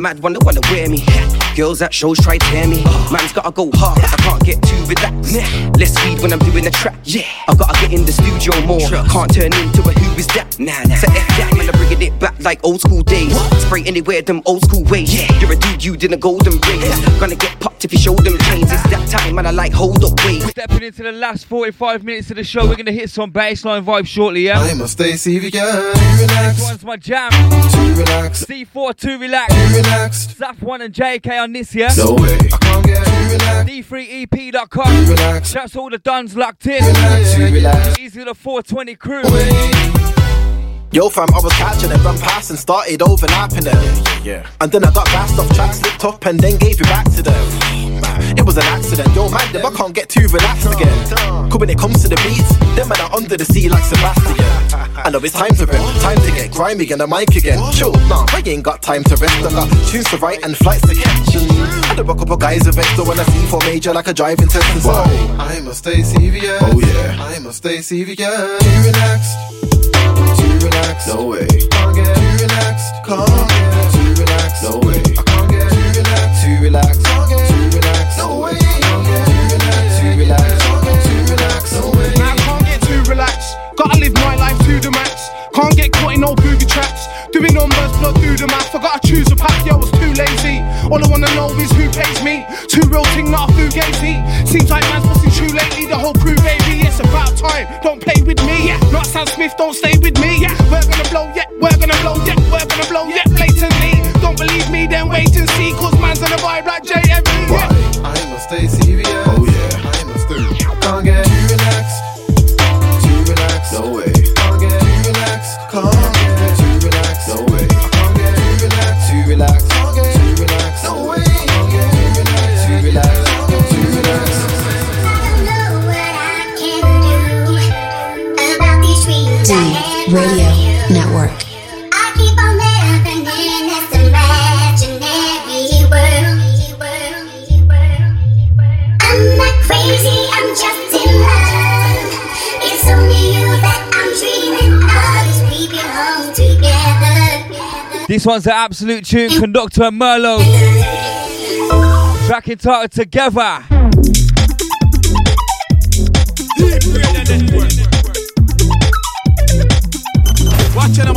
Mad one, don't wanna wear me. Girls at shows try tear me. Man's gotta go hard, I can't get too relaxed. Less speed when I'm doing the track. Yeah, I gotta get in the studio more. Can't turn into a who is that? Nah, nah. So F that, man, I'm bringing it back like old school days. Spray anywhere, them old school ways. Yeah, you're a dude, you did a golden ring. Gonna get popped if you show them chains. It's that time, man, I like hold up, wait. Stepping into the last 45 minutes of the show, we're gonna hit some baseline vibes shortly, yeah? I'm a Stacy Vegan. Too relaxed. This one's my jam. Too relaxed. C4, too relaxed. Too relaxed. Zaf1 and JK on this, yeah? No way. I can't get too relaxed. D3EP.com. Too relaxed. Shouts all the duns locked in. Too relaxed. Easy the 420 crew. Yo fam, I was catching it, ran past and started overlapping them. Yeah, yeah, yeah. And then I got gassed off track, slipped up and then gave it back to them. It was an accident, yo man, them I can't get too relaxed again. Cause when it comes to the beats, them man are under the sea like Sebastian. I know it's time to rip, time to get grimy and the mic again. Chill, nah, I ain't got time to rest. I got tunes to write and flights to catch. And I know a couple guys are vexed when I see for major like a driving test as well. I'm a Stacy Vegan. Oh yeah. I'm a Stacy Vegan. Too relaxed. Too relaxed. No way. Can't get too relaxed. Can't get too relaxed. No way. I can't get too relaxed. Too relaxed. I can't get too relaxed. Gotta live my life to the max. Can't get caught in no booby traps. Doing numbers, blood through the math. I gotta choose a path, yeah, I was too lazy. All I wanna know is who pays me. Too real thing, not a fugazi. Seems like man's busting true lately. The whole crew, baby, it's about time. Don't play with me, yeah. Not Sam Smith, don't stay with me, yeah. We're gonna blow, yeah. We're gonna blow, yeah. We're gonna blow, yeah. Blatantly. Don't believe me, then wait and see. Cause man's on a vibe like JME, a Stacy Vegan. Oh yeah. I'm a Stacy. Can't get too relaxed. Too relaxed. No way. One's an absolute tune. Conductor and Merlo. Track entitled Together. Watch it,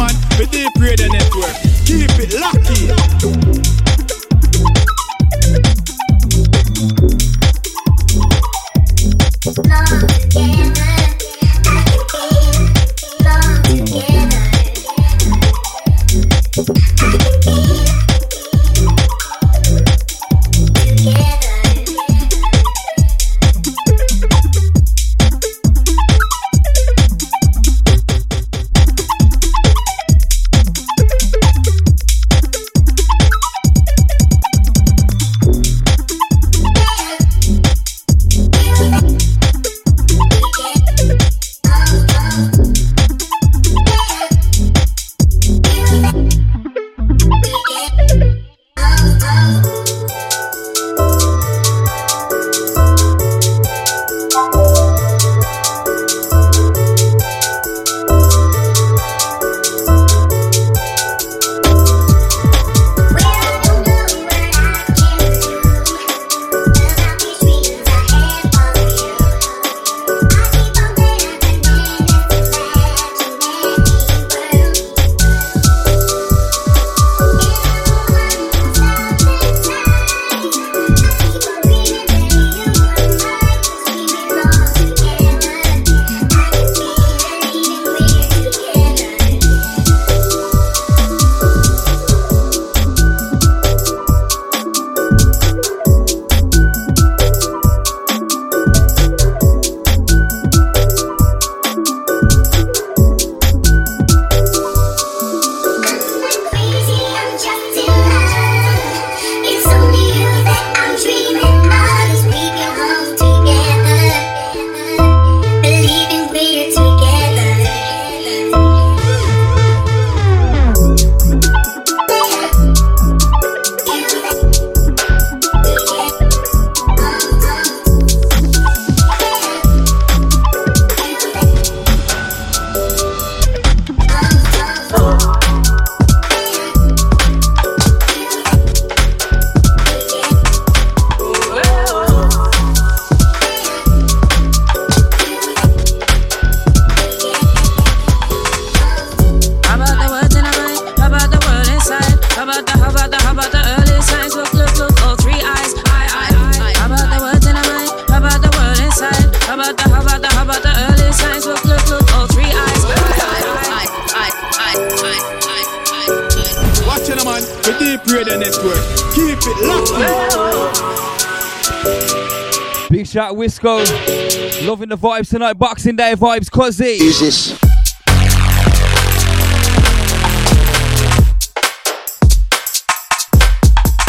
the vibes tonight. Boxing Day vibes, Cozzy. Use this.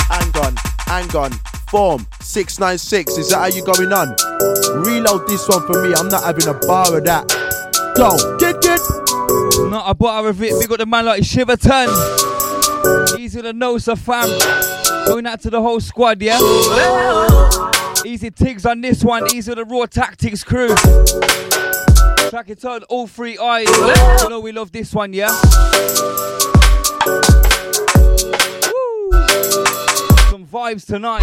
Hang on, hang on. Form 696, is that how you going on? Reload this one for me, I'm not having a bar of that. Go, get, get. Not a bar of it. Big up the man like Shiverton. Easy to know, so fam. Going out to the whole squad, yeah? Easy Tigs on this one. Easy the Raw Tactics crew. Track it on all three eyes. You know we love this one, yeah? Some vibes tonight.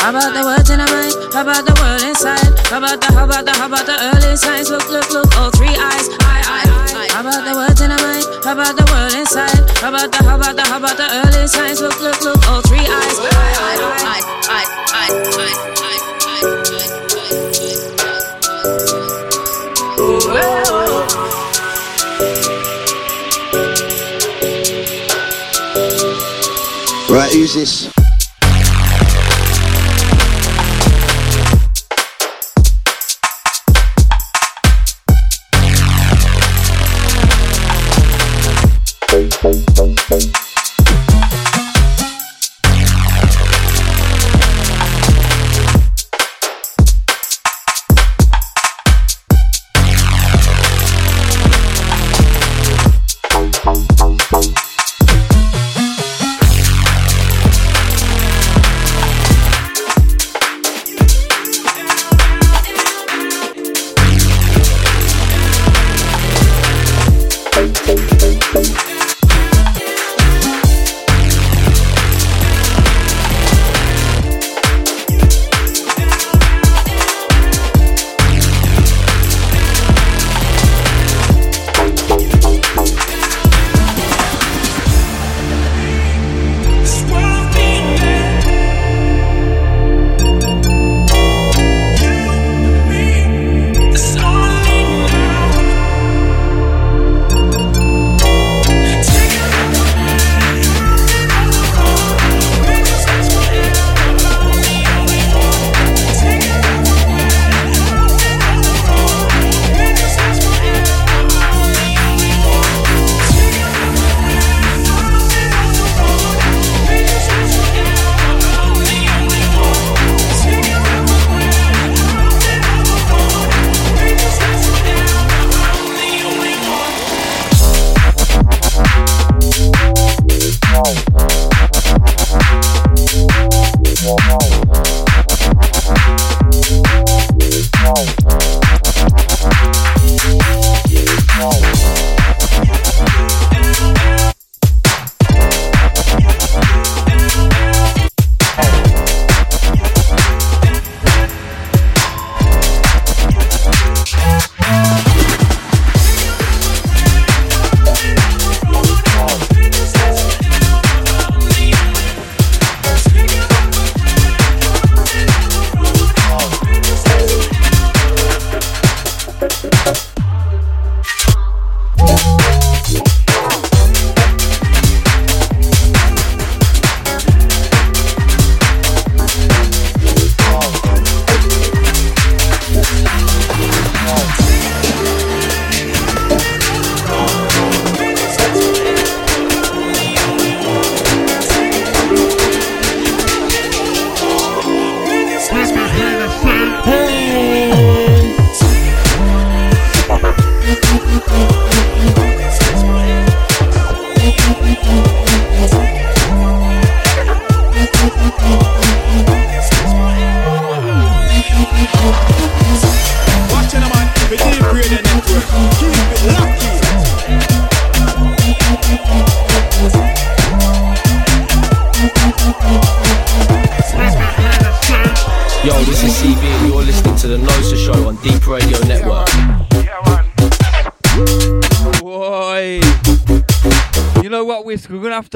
How about the words in my mind? How about the world inside? How about the, how about the, how about the early signs? Look, look, look, all three eyes. I, I, I. How about the words in my mind? How about the world inside? How about the, how about the, how about the early signs? Look, look, look, all three eyes. I, I, I, I, I, Right, who's this?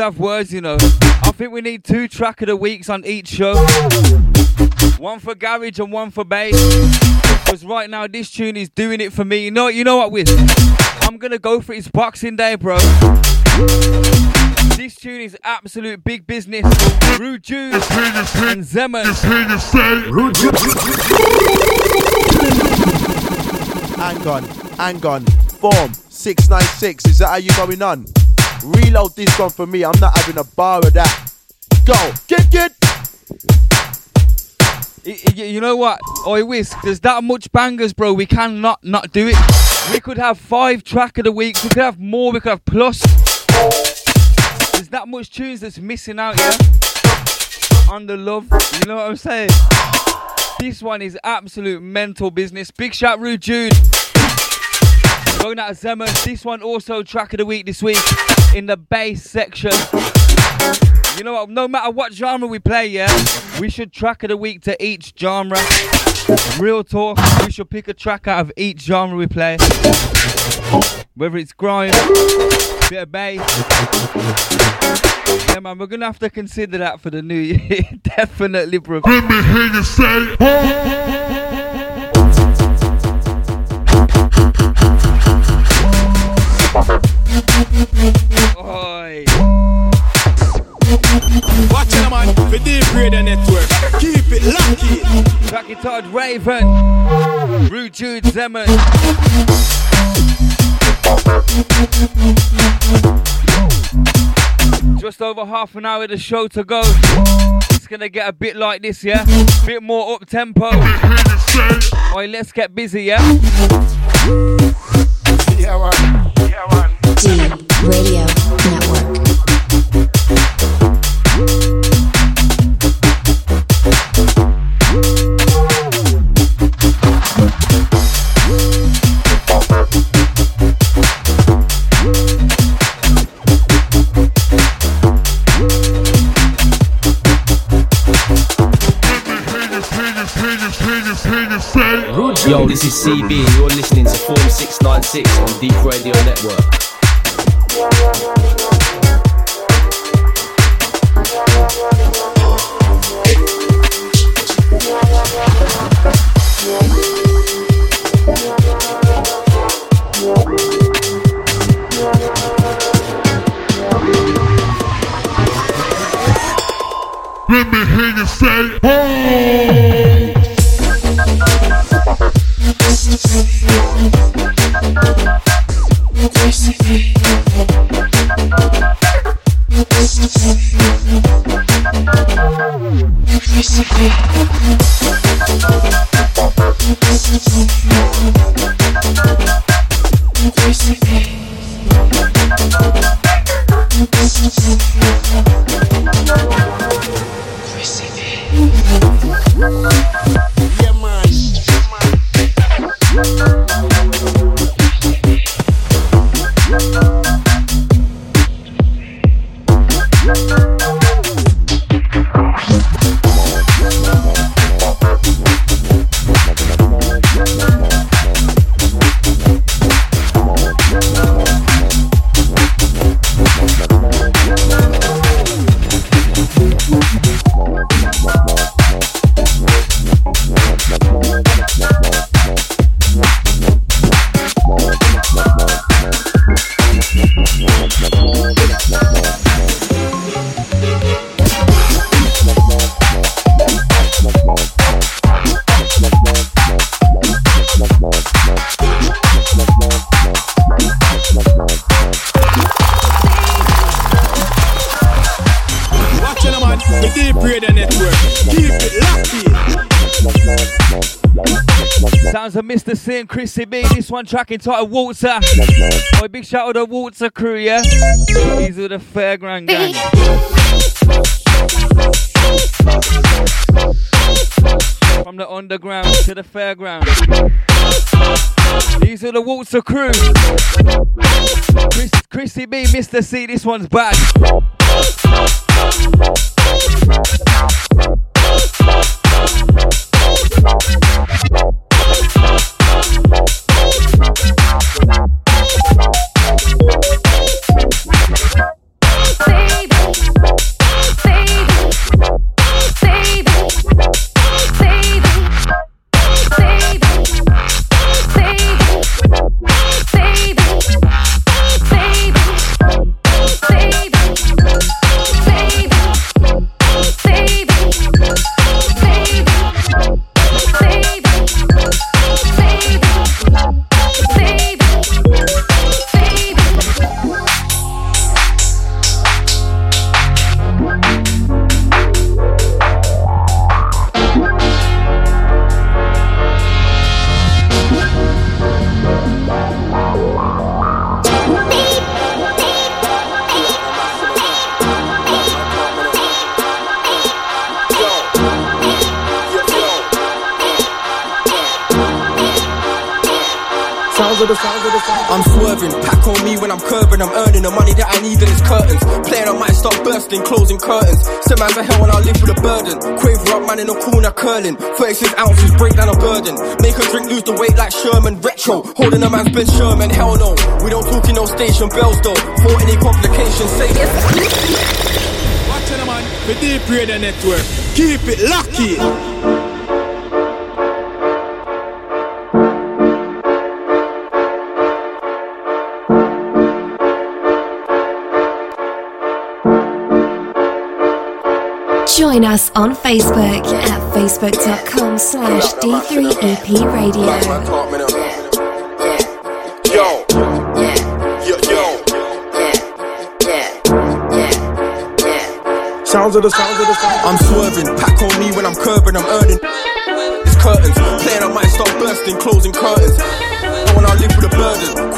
Have words, you know. I think we need two track of the weeks on each show. One for garage and one for bass. Because right now this tune is doing it for me. You know you know what, Wisk? I'm gonna go for it. It's Boxing Day, bro. This tune is absolute big business. Rude Jude and Zeman. Rude Hang on, hang on. Form 696, is that how you going on? Reload this one for me, I'm not having a bar of that. Go, get, get. You know what? Oi, Wisk, there's that much bangers, bro. We cannot not do it. We could have five track of the week. We could have more. We could have plus. There's that much tunes that's missing out, yeah? On the love. You know what I'm saying? This one is absolute mental business. Big shout, Rude Jude. Going out of Zema. This one also track of the week this week in the bass section. You know what? No matter what genre we play, yeah, we should track of the week to each genre. Real talk, we should pick a track out of each genre we play. Whether it's grime, bit of bass. Yeah, man, we're gonna have to consider that for the new year. Definitely, bro. Let me hear you say. Oh. Oi. Watch it, man, for D3EP Radio Network. Keep it lucky. Track it Todd Raven. Rude Jude Zeman. Just over half an hour of the show to go. It's gonna get a bit like this, yeah? A Bit more up tempo. Alright, let's get busy, yeah? Yeah, man. Yo, this is CB you're listening to Form 696 on D3EP Radio Network. Let hear you and Chrissy B. This one track entitled Walter. Oh, big shout out to the Walter crew, yeah? These are the Fairground gang. From the underground to the fairground. These are the Walter crew. Chris, Chrissy B, Mr. C, this one's bad. Start bursting, closing curtains. Send man's a hell and I'll live with a burden. Quaver up, man in the corner curling. 36 ounces, break down a burden. Make a drink, lose the weight like Sherman. Retro, holding a man's Ben Sherman. Hell no, we don't talk in no station bells though. For any complications, say yes. Watch out, man. The D3EP Network. Keep it lucky. Join us on Facebook at facebook.com slash D3EP Radio. Yo. Yo, yo. Yeah, yeah, yeah, yeah, yeah. Sounds of the sounds of the sounds. I'm swerving, pack on me when I'm curving, I'm earning. It's curtains, playing, I might start bursting, closing curtains. I wanna live with a burden.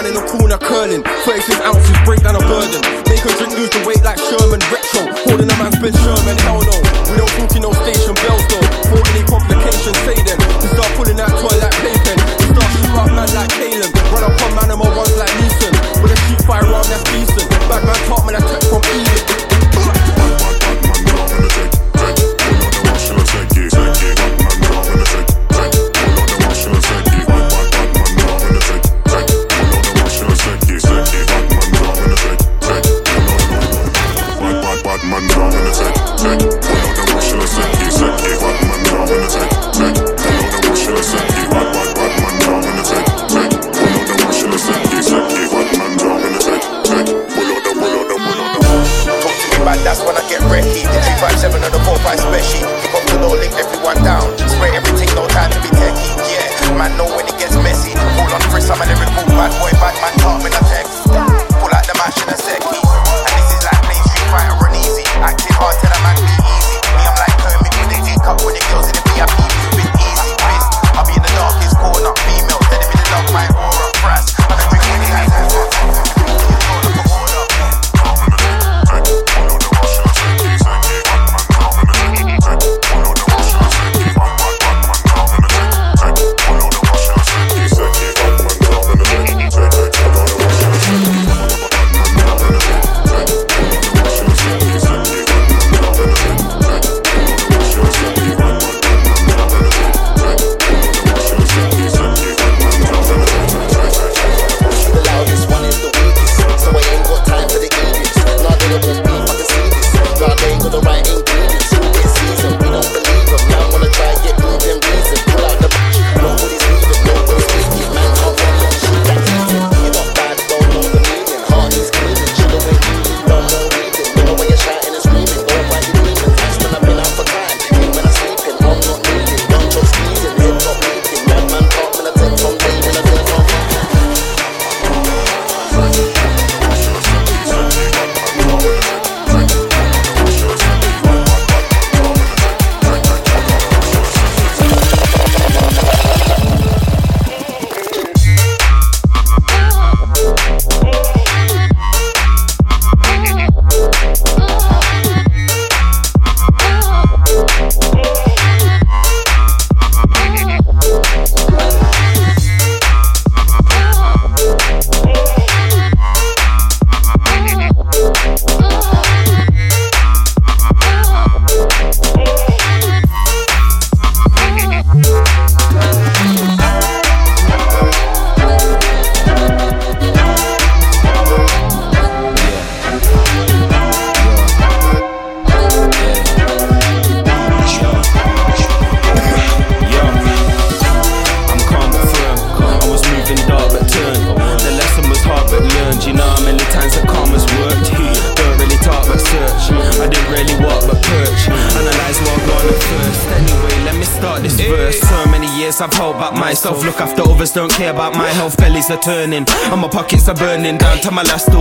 Man in the corner curling. 36 ounces, break down a burden. Make a drink, lose the weight like Sherman. Retro, holding a man's Ben Sherman. Hell no, we don't talk no station bells though. For any complications, say them. We start pulling that toy like playpen. We start shoot up man like Caleb. Run up on man my ones like Neeson. With a shoot fire arm that's decent. Bad man talk man, I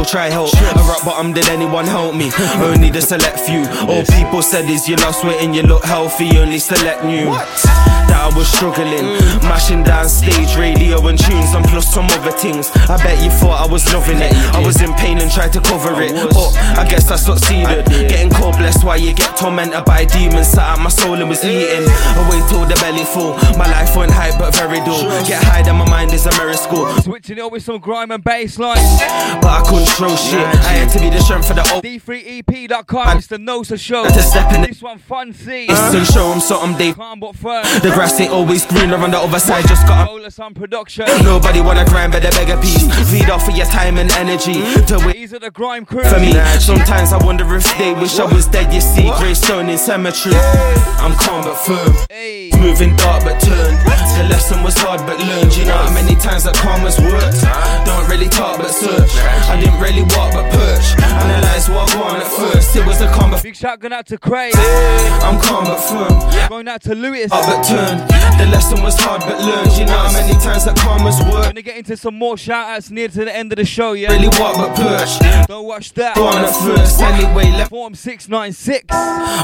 try help. A rock bottom, did me? Select few. All people said is you lost weight and you look healthy. Only select knew that I was struggling. Mm. Mashing down stage, radio and tunes, and plus some other things. I bet you thought I was loving it. I was in pain and tried to cover it, but I guess I succeeded. Getting cold blessed while you get tormented by demons. Sat out my soul and was eating. Away till the belly full. My life went hype but very dull. Get high, then my mind is a school. Switching it up with some grime and bass lines. But I couldn't throw shit. I had to be the strength for the old. D3EP.com, it's the show. To step in This one fun C. It's to show 'em something they. Calm but firm. The grass ain't always greener on the other side. Just got Rollers on production. Nobody wanna grind, but they beg a piece. Mm. Feed off of your time and energy. Mm. To wait These are the grime crew. for me. Mm. Sometimes I wonder if they wish I was dead. You see, Greystone in cemetery. I'm calm but firm. Moving dark but turned. The lesson was hard but learned. You know how many times that karma's worked? Don't really talk but search. I didn't really walk but perch. Analyze what I want at first. It was a calm but Big shout going out to Craig. I'm calm but firm. Going out to Lewis. Hard but turned. The lesson was hard but learned. You know how many times that karma's worked? Gonna get into some more shout outs near to the end of the show, yeah? Really walk but perch. Don't watch that. Go on at first. Anyway, left. Form 696.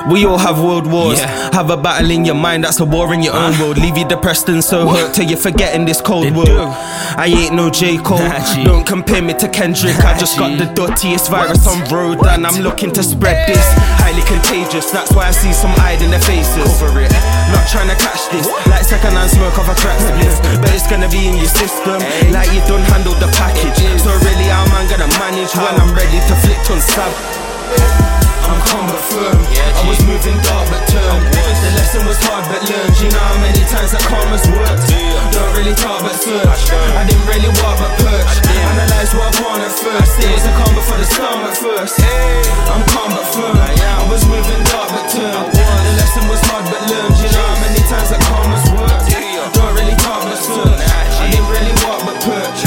We all have world wars. Have a battle in your mind, that's a war in your own world. Leave you depressed and so hurt till you're forgetting this cold world. I ain't no J. Cole. Don't compare me to Kendrick. I just got the dirtiest virus on road and I'm looking to spread this. Highly contagious, that's why I see some hide in their faces. Over it. Not trying to catch this. Like second hand smoke of a crack spliff. But it's gonna be in your system. Like you don't handle the package. So really, how am I gonna manage when I'm ready to flick on stab? I'm calm but firm. I was moving dark but turned. The lesson was hard but learned. You know how many times that karma's worked. Don't really talk but search. I didn't really walk but perch. Analyze what I want at first. It was a calm before the storm at first. I'm calm but firm. I was moving dark but turned. The lesson was hard but learned. You know how many times that karma's worked. Don't really talk but search. I didn't really walk but perch.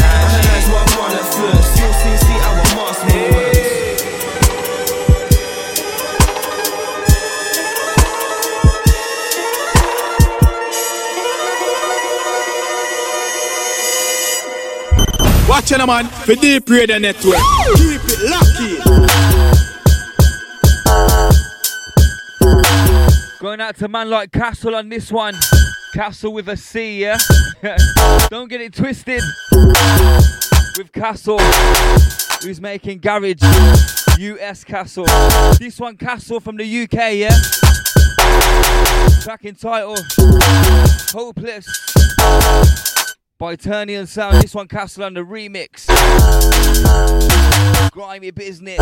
Watch out, man, for D3EP Radio Network. Keep it lucky. Going out to man like Castle on this one. Castle with a C, yeah? Don't get it twisted. With Castle, who's making garage. US Castle. This one, Castle from the UK, yeah? Track title Hopeless by Turnian Sound. This one, Castle the remix. Grimy business.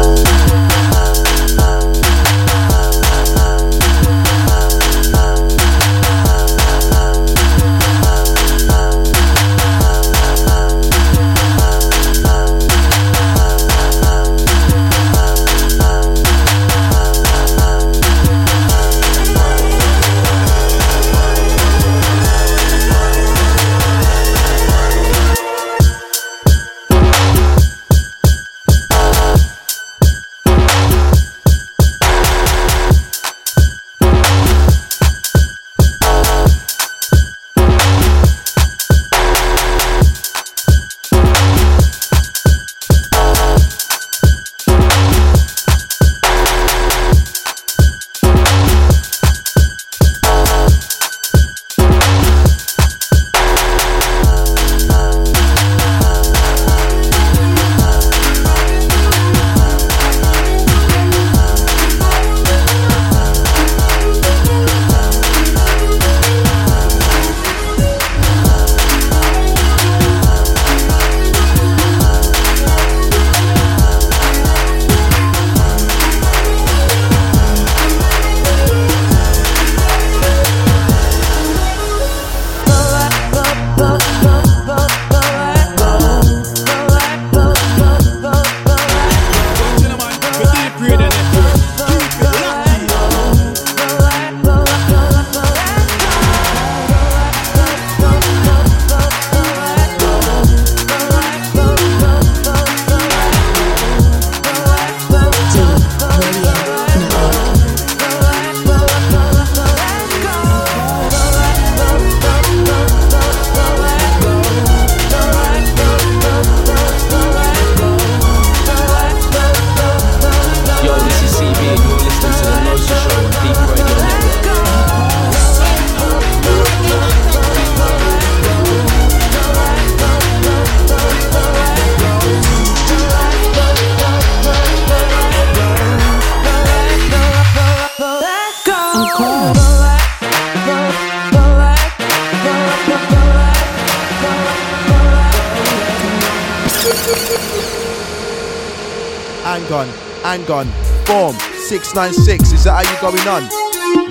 696, is that how you going on?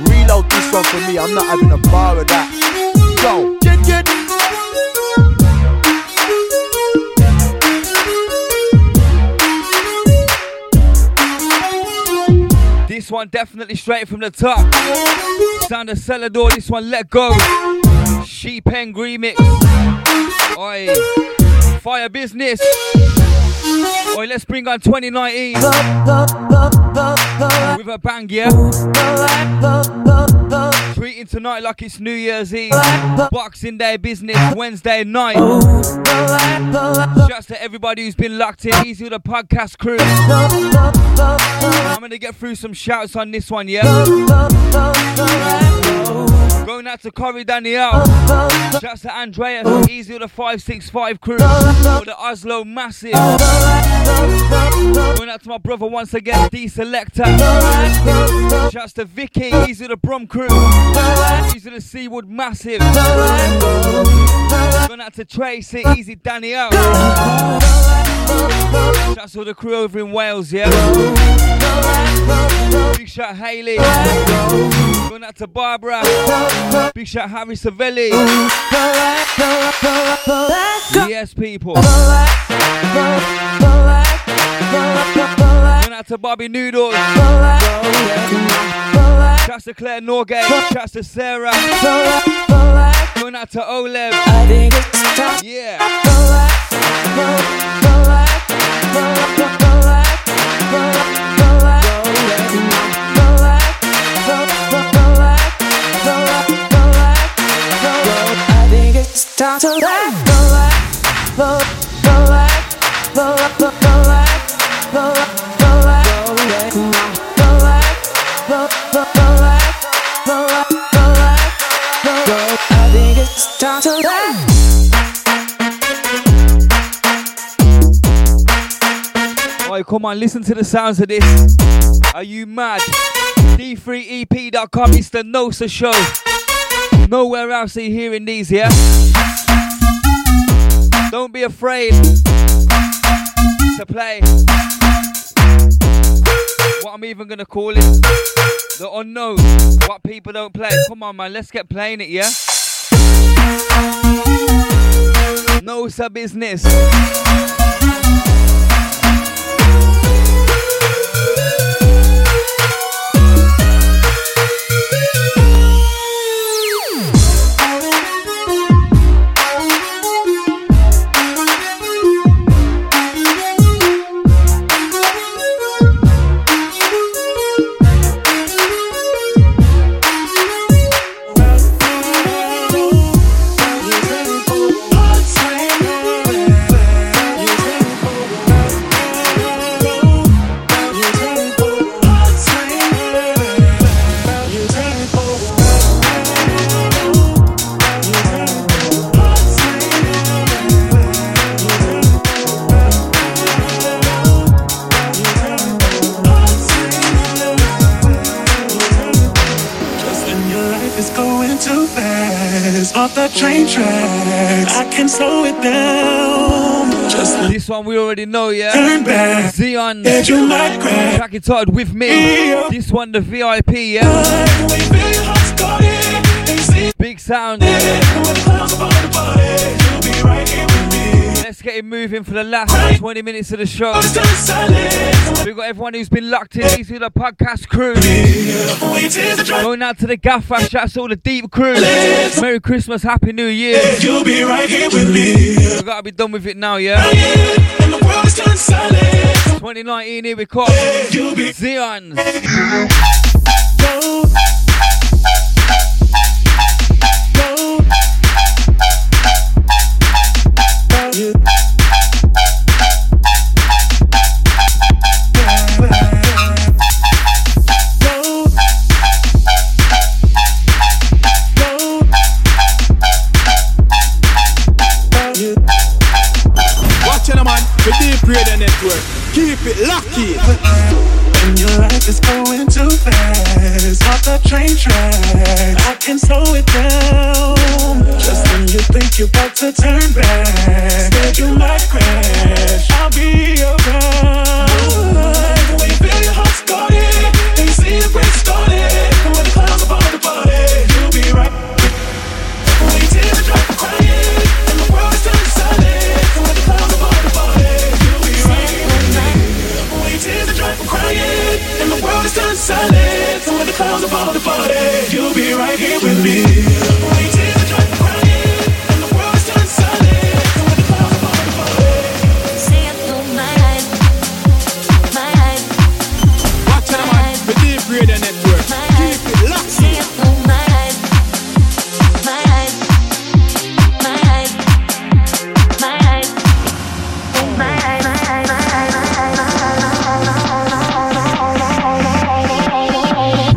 Reload this one for me, I'm not having a bar of that. Go, get, get. This one definitely straight from the top. Sound of Celador, this one let go. Sheep Pen remix. Oi, fire business. Oi, let's bring on 2019 with a bang, yeah. Treating tonight like it's New Year's Eve. Boxing Day business, Wednesday night. Shouts to everybody who's been locked in. Easy with the podcast crew. I'm gonna get through some shouts on this one, yeah. Going out to Corey Danielle. Shouts to Andrea. Easy with the 565 crew. For the Oslo Massive. Going out to my brother once again, D Selector. Shouts to Vicky. Easy with the Brum crew. Easy with the Seawood Massive. Going out to Tracy. Easy Danielle. Shouts to the crew over in Wales, yeah. Big shout Haley. Going out to Barbara. Big shout Harry Savelli. Yes, people. Going out to Bobby Noodles. Shouts to Claire Norgate. Shouts to Sarah. Going out to Olev. Yeah. It's time to let go, go, go, go, go, go, go, go, go, go, go, go, go, go, go, go. I think it's time to let Oi, come on, listen to the sounds of this. Are you mad? D3EP.com, it's the Nosa show. Nowhere else are you hearing these, yeah? Don't be afraid to play. What I'm even gonna call it. The unknown. What people don't play. Come on, man, let's get playing it, yeah? Nosa business. Train tracks, I can slow it down. Just This one we already know, yeah? Turn back. Zion. That you might crack. Track it titled with me. This one the VIP, yeah? Big sound. Let's get it moving for the last 20 minutes of the show. We've got everyone who's been locked in. These are the podcast crew. Going out to the gaffer. Shouts to all the deep crew. Merry Christmas, Happy New Year. You'll be right here with me. We gotta be done with it now, yeah? And the world is turned silent. 2019, here we come. Zion. It in. When your life is going too fast off the train track, I can slow it down. Just when you think you're about to turn back, scared you might crash.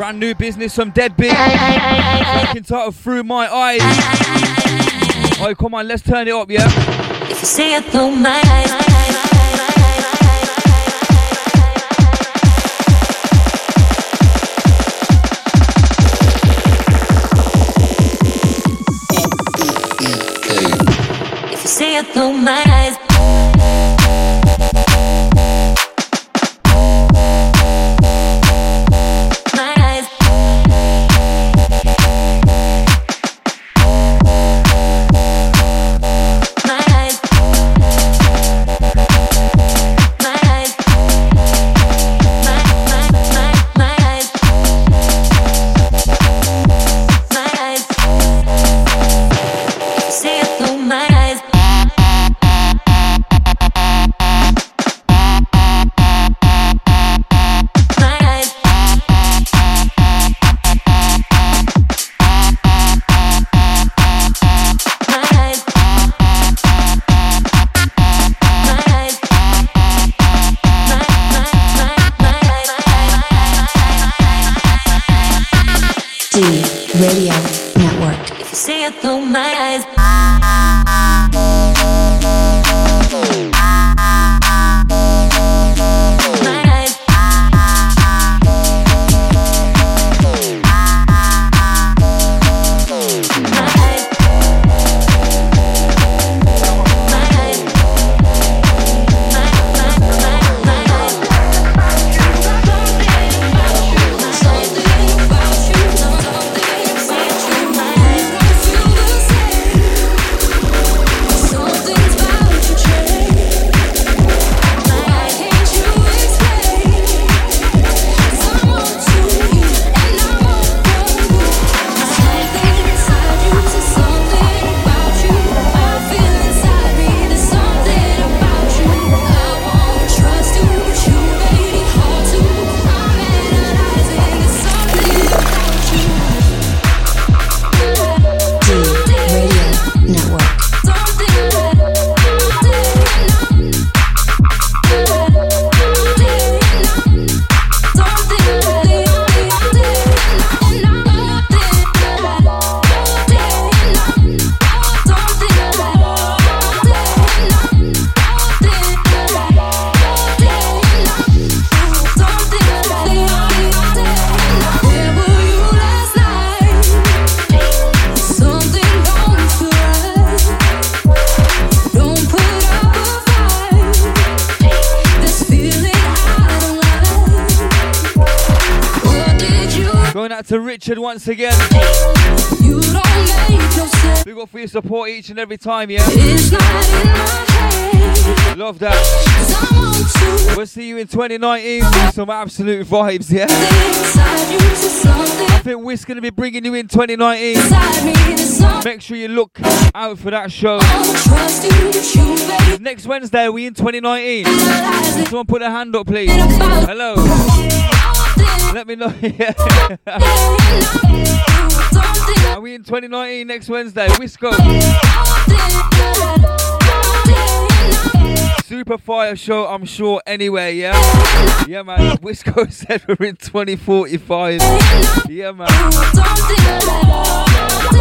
Brand new business from Deadbeat. Track entitled Through My Eyes. Oh, come on, let's turn it up, yeah? If you see it through my eyes. If you see it through my eyes. Each and every time, yeah? Love that. We'll see you in 2019 with some absolute vibes, yeah? I think we're going to be bringing you in 2019. Make sure you look out for that show. Next Wednesday, we in 2019. Someone put a hand up, please. Hello. Let me know. Are we in 2019 next Wednesday? Wisco. Super fire show, I'm sure, anyway, yeah? Yeah, man. Wisco said we're in 2045. Yeah, man.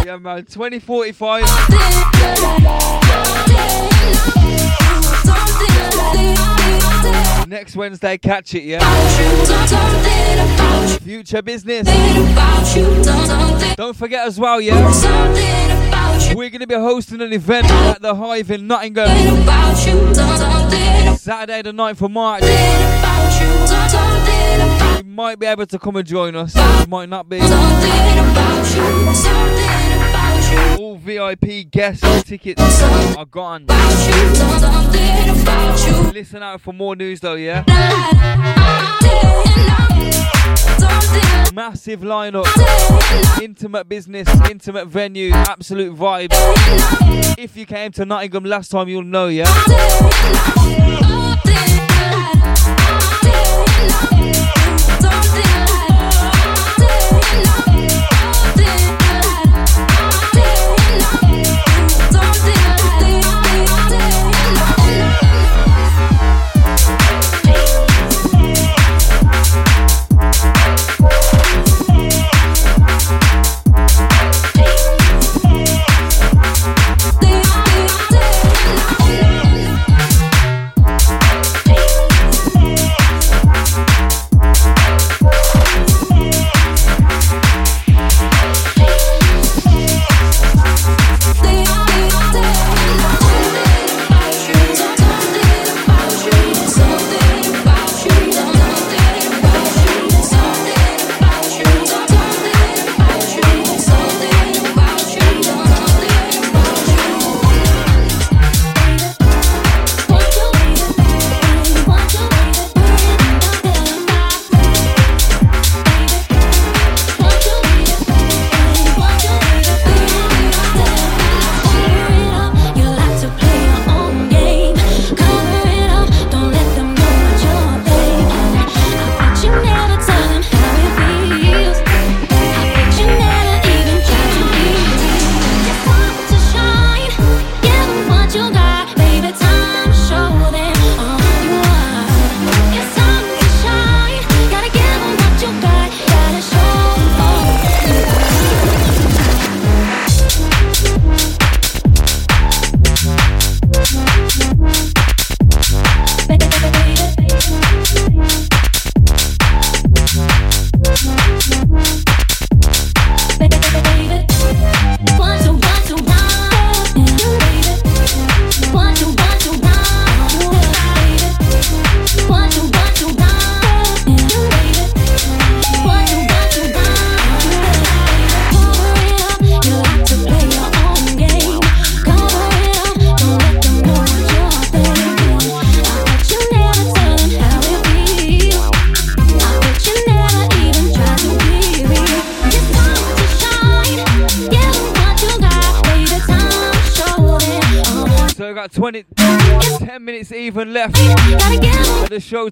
Yeah, man. 2045. Next Wednesday, catch it, yeah? Future business. Don't forget as well, yeah? We're going to be hosting an event at the Hive in Nottingham. Saturday, the 9th of March. You might be able to come and join us. Might not be. All VIP guest tickets are gone. Listen out for more news though, yeah? Massive lineup, intimate business, intimate venue, absolute vibe. If you came to Nottingham last time, you'll know, yeah?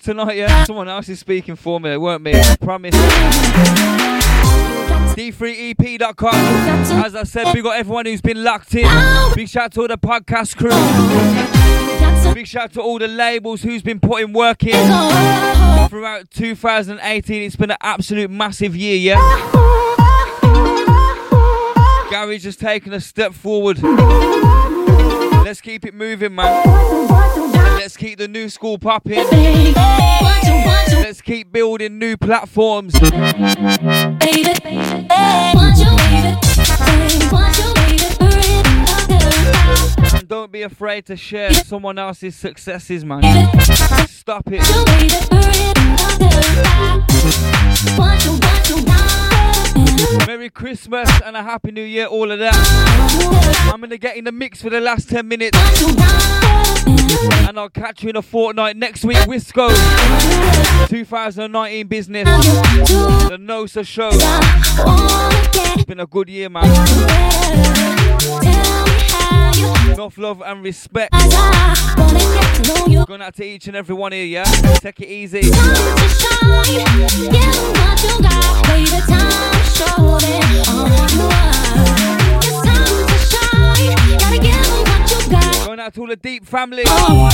Tonight, yeah? Someone else is speaking for me, it weren't me, I promise. D3EP.com. As I said, we got everyone who's been locked in. Big shout out to all the podcast crew. Big shout out to all the labels who's been putting work in throughout 2018. It's been an absolute massive year, yeah? Gary's just taken a step forward. Let's keep it moving, man. Let's keep the new school popping. Let's keep building new platforms. And don't be afraid to share someone else's successes, man. Stop it. Merry Christmas and a Happy New Year, all of that. I'm gonna get in the mix for the last 10 minutes. And I'll catch you in a fortnight next week, Wisco. 2019 business. The Nosa show. It's been a good year, man. Enough love and respect. Going out to each and every one here, yeah? Take it easy. Going out to all the deep family. Oh,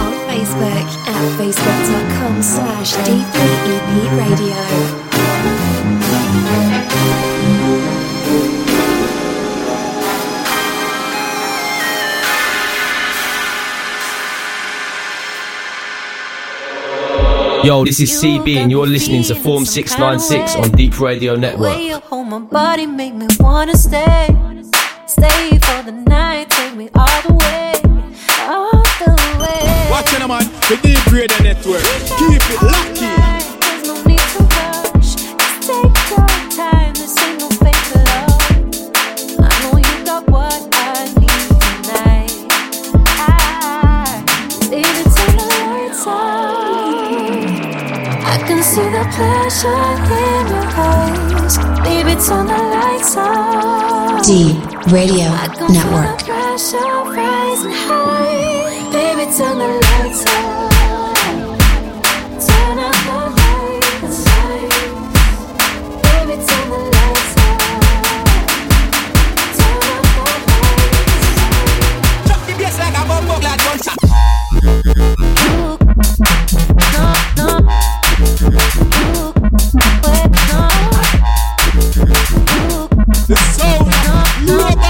on Facebook at facebook.com slash D3EP Radio. Yo, this is CB and you're listening to Form 696 on D3EP Radio The Network. way you hold my body make me wanna stay. Stay for the night, take me all the way. All the way. Watch out, man. The D3EP Radio Network. Keep it locked see the pleasure in your eyes. Baby, turn the lights on. D Radio I can feel Network. the pressure rising high. Baby, turn the lights on. Turn out the lights. Baby, turn the lights on. Turn out the lights. Drop the bass like a bumbo glad gunshot. No, no. no.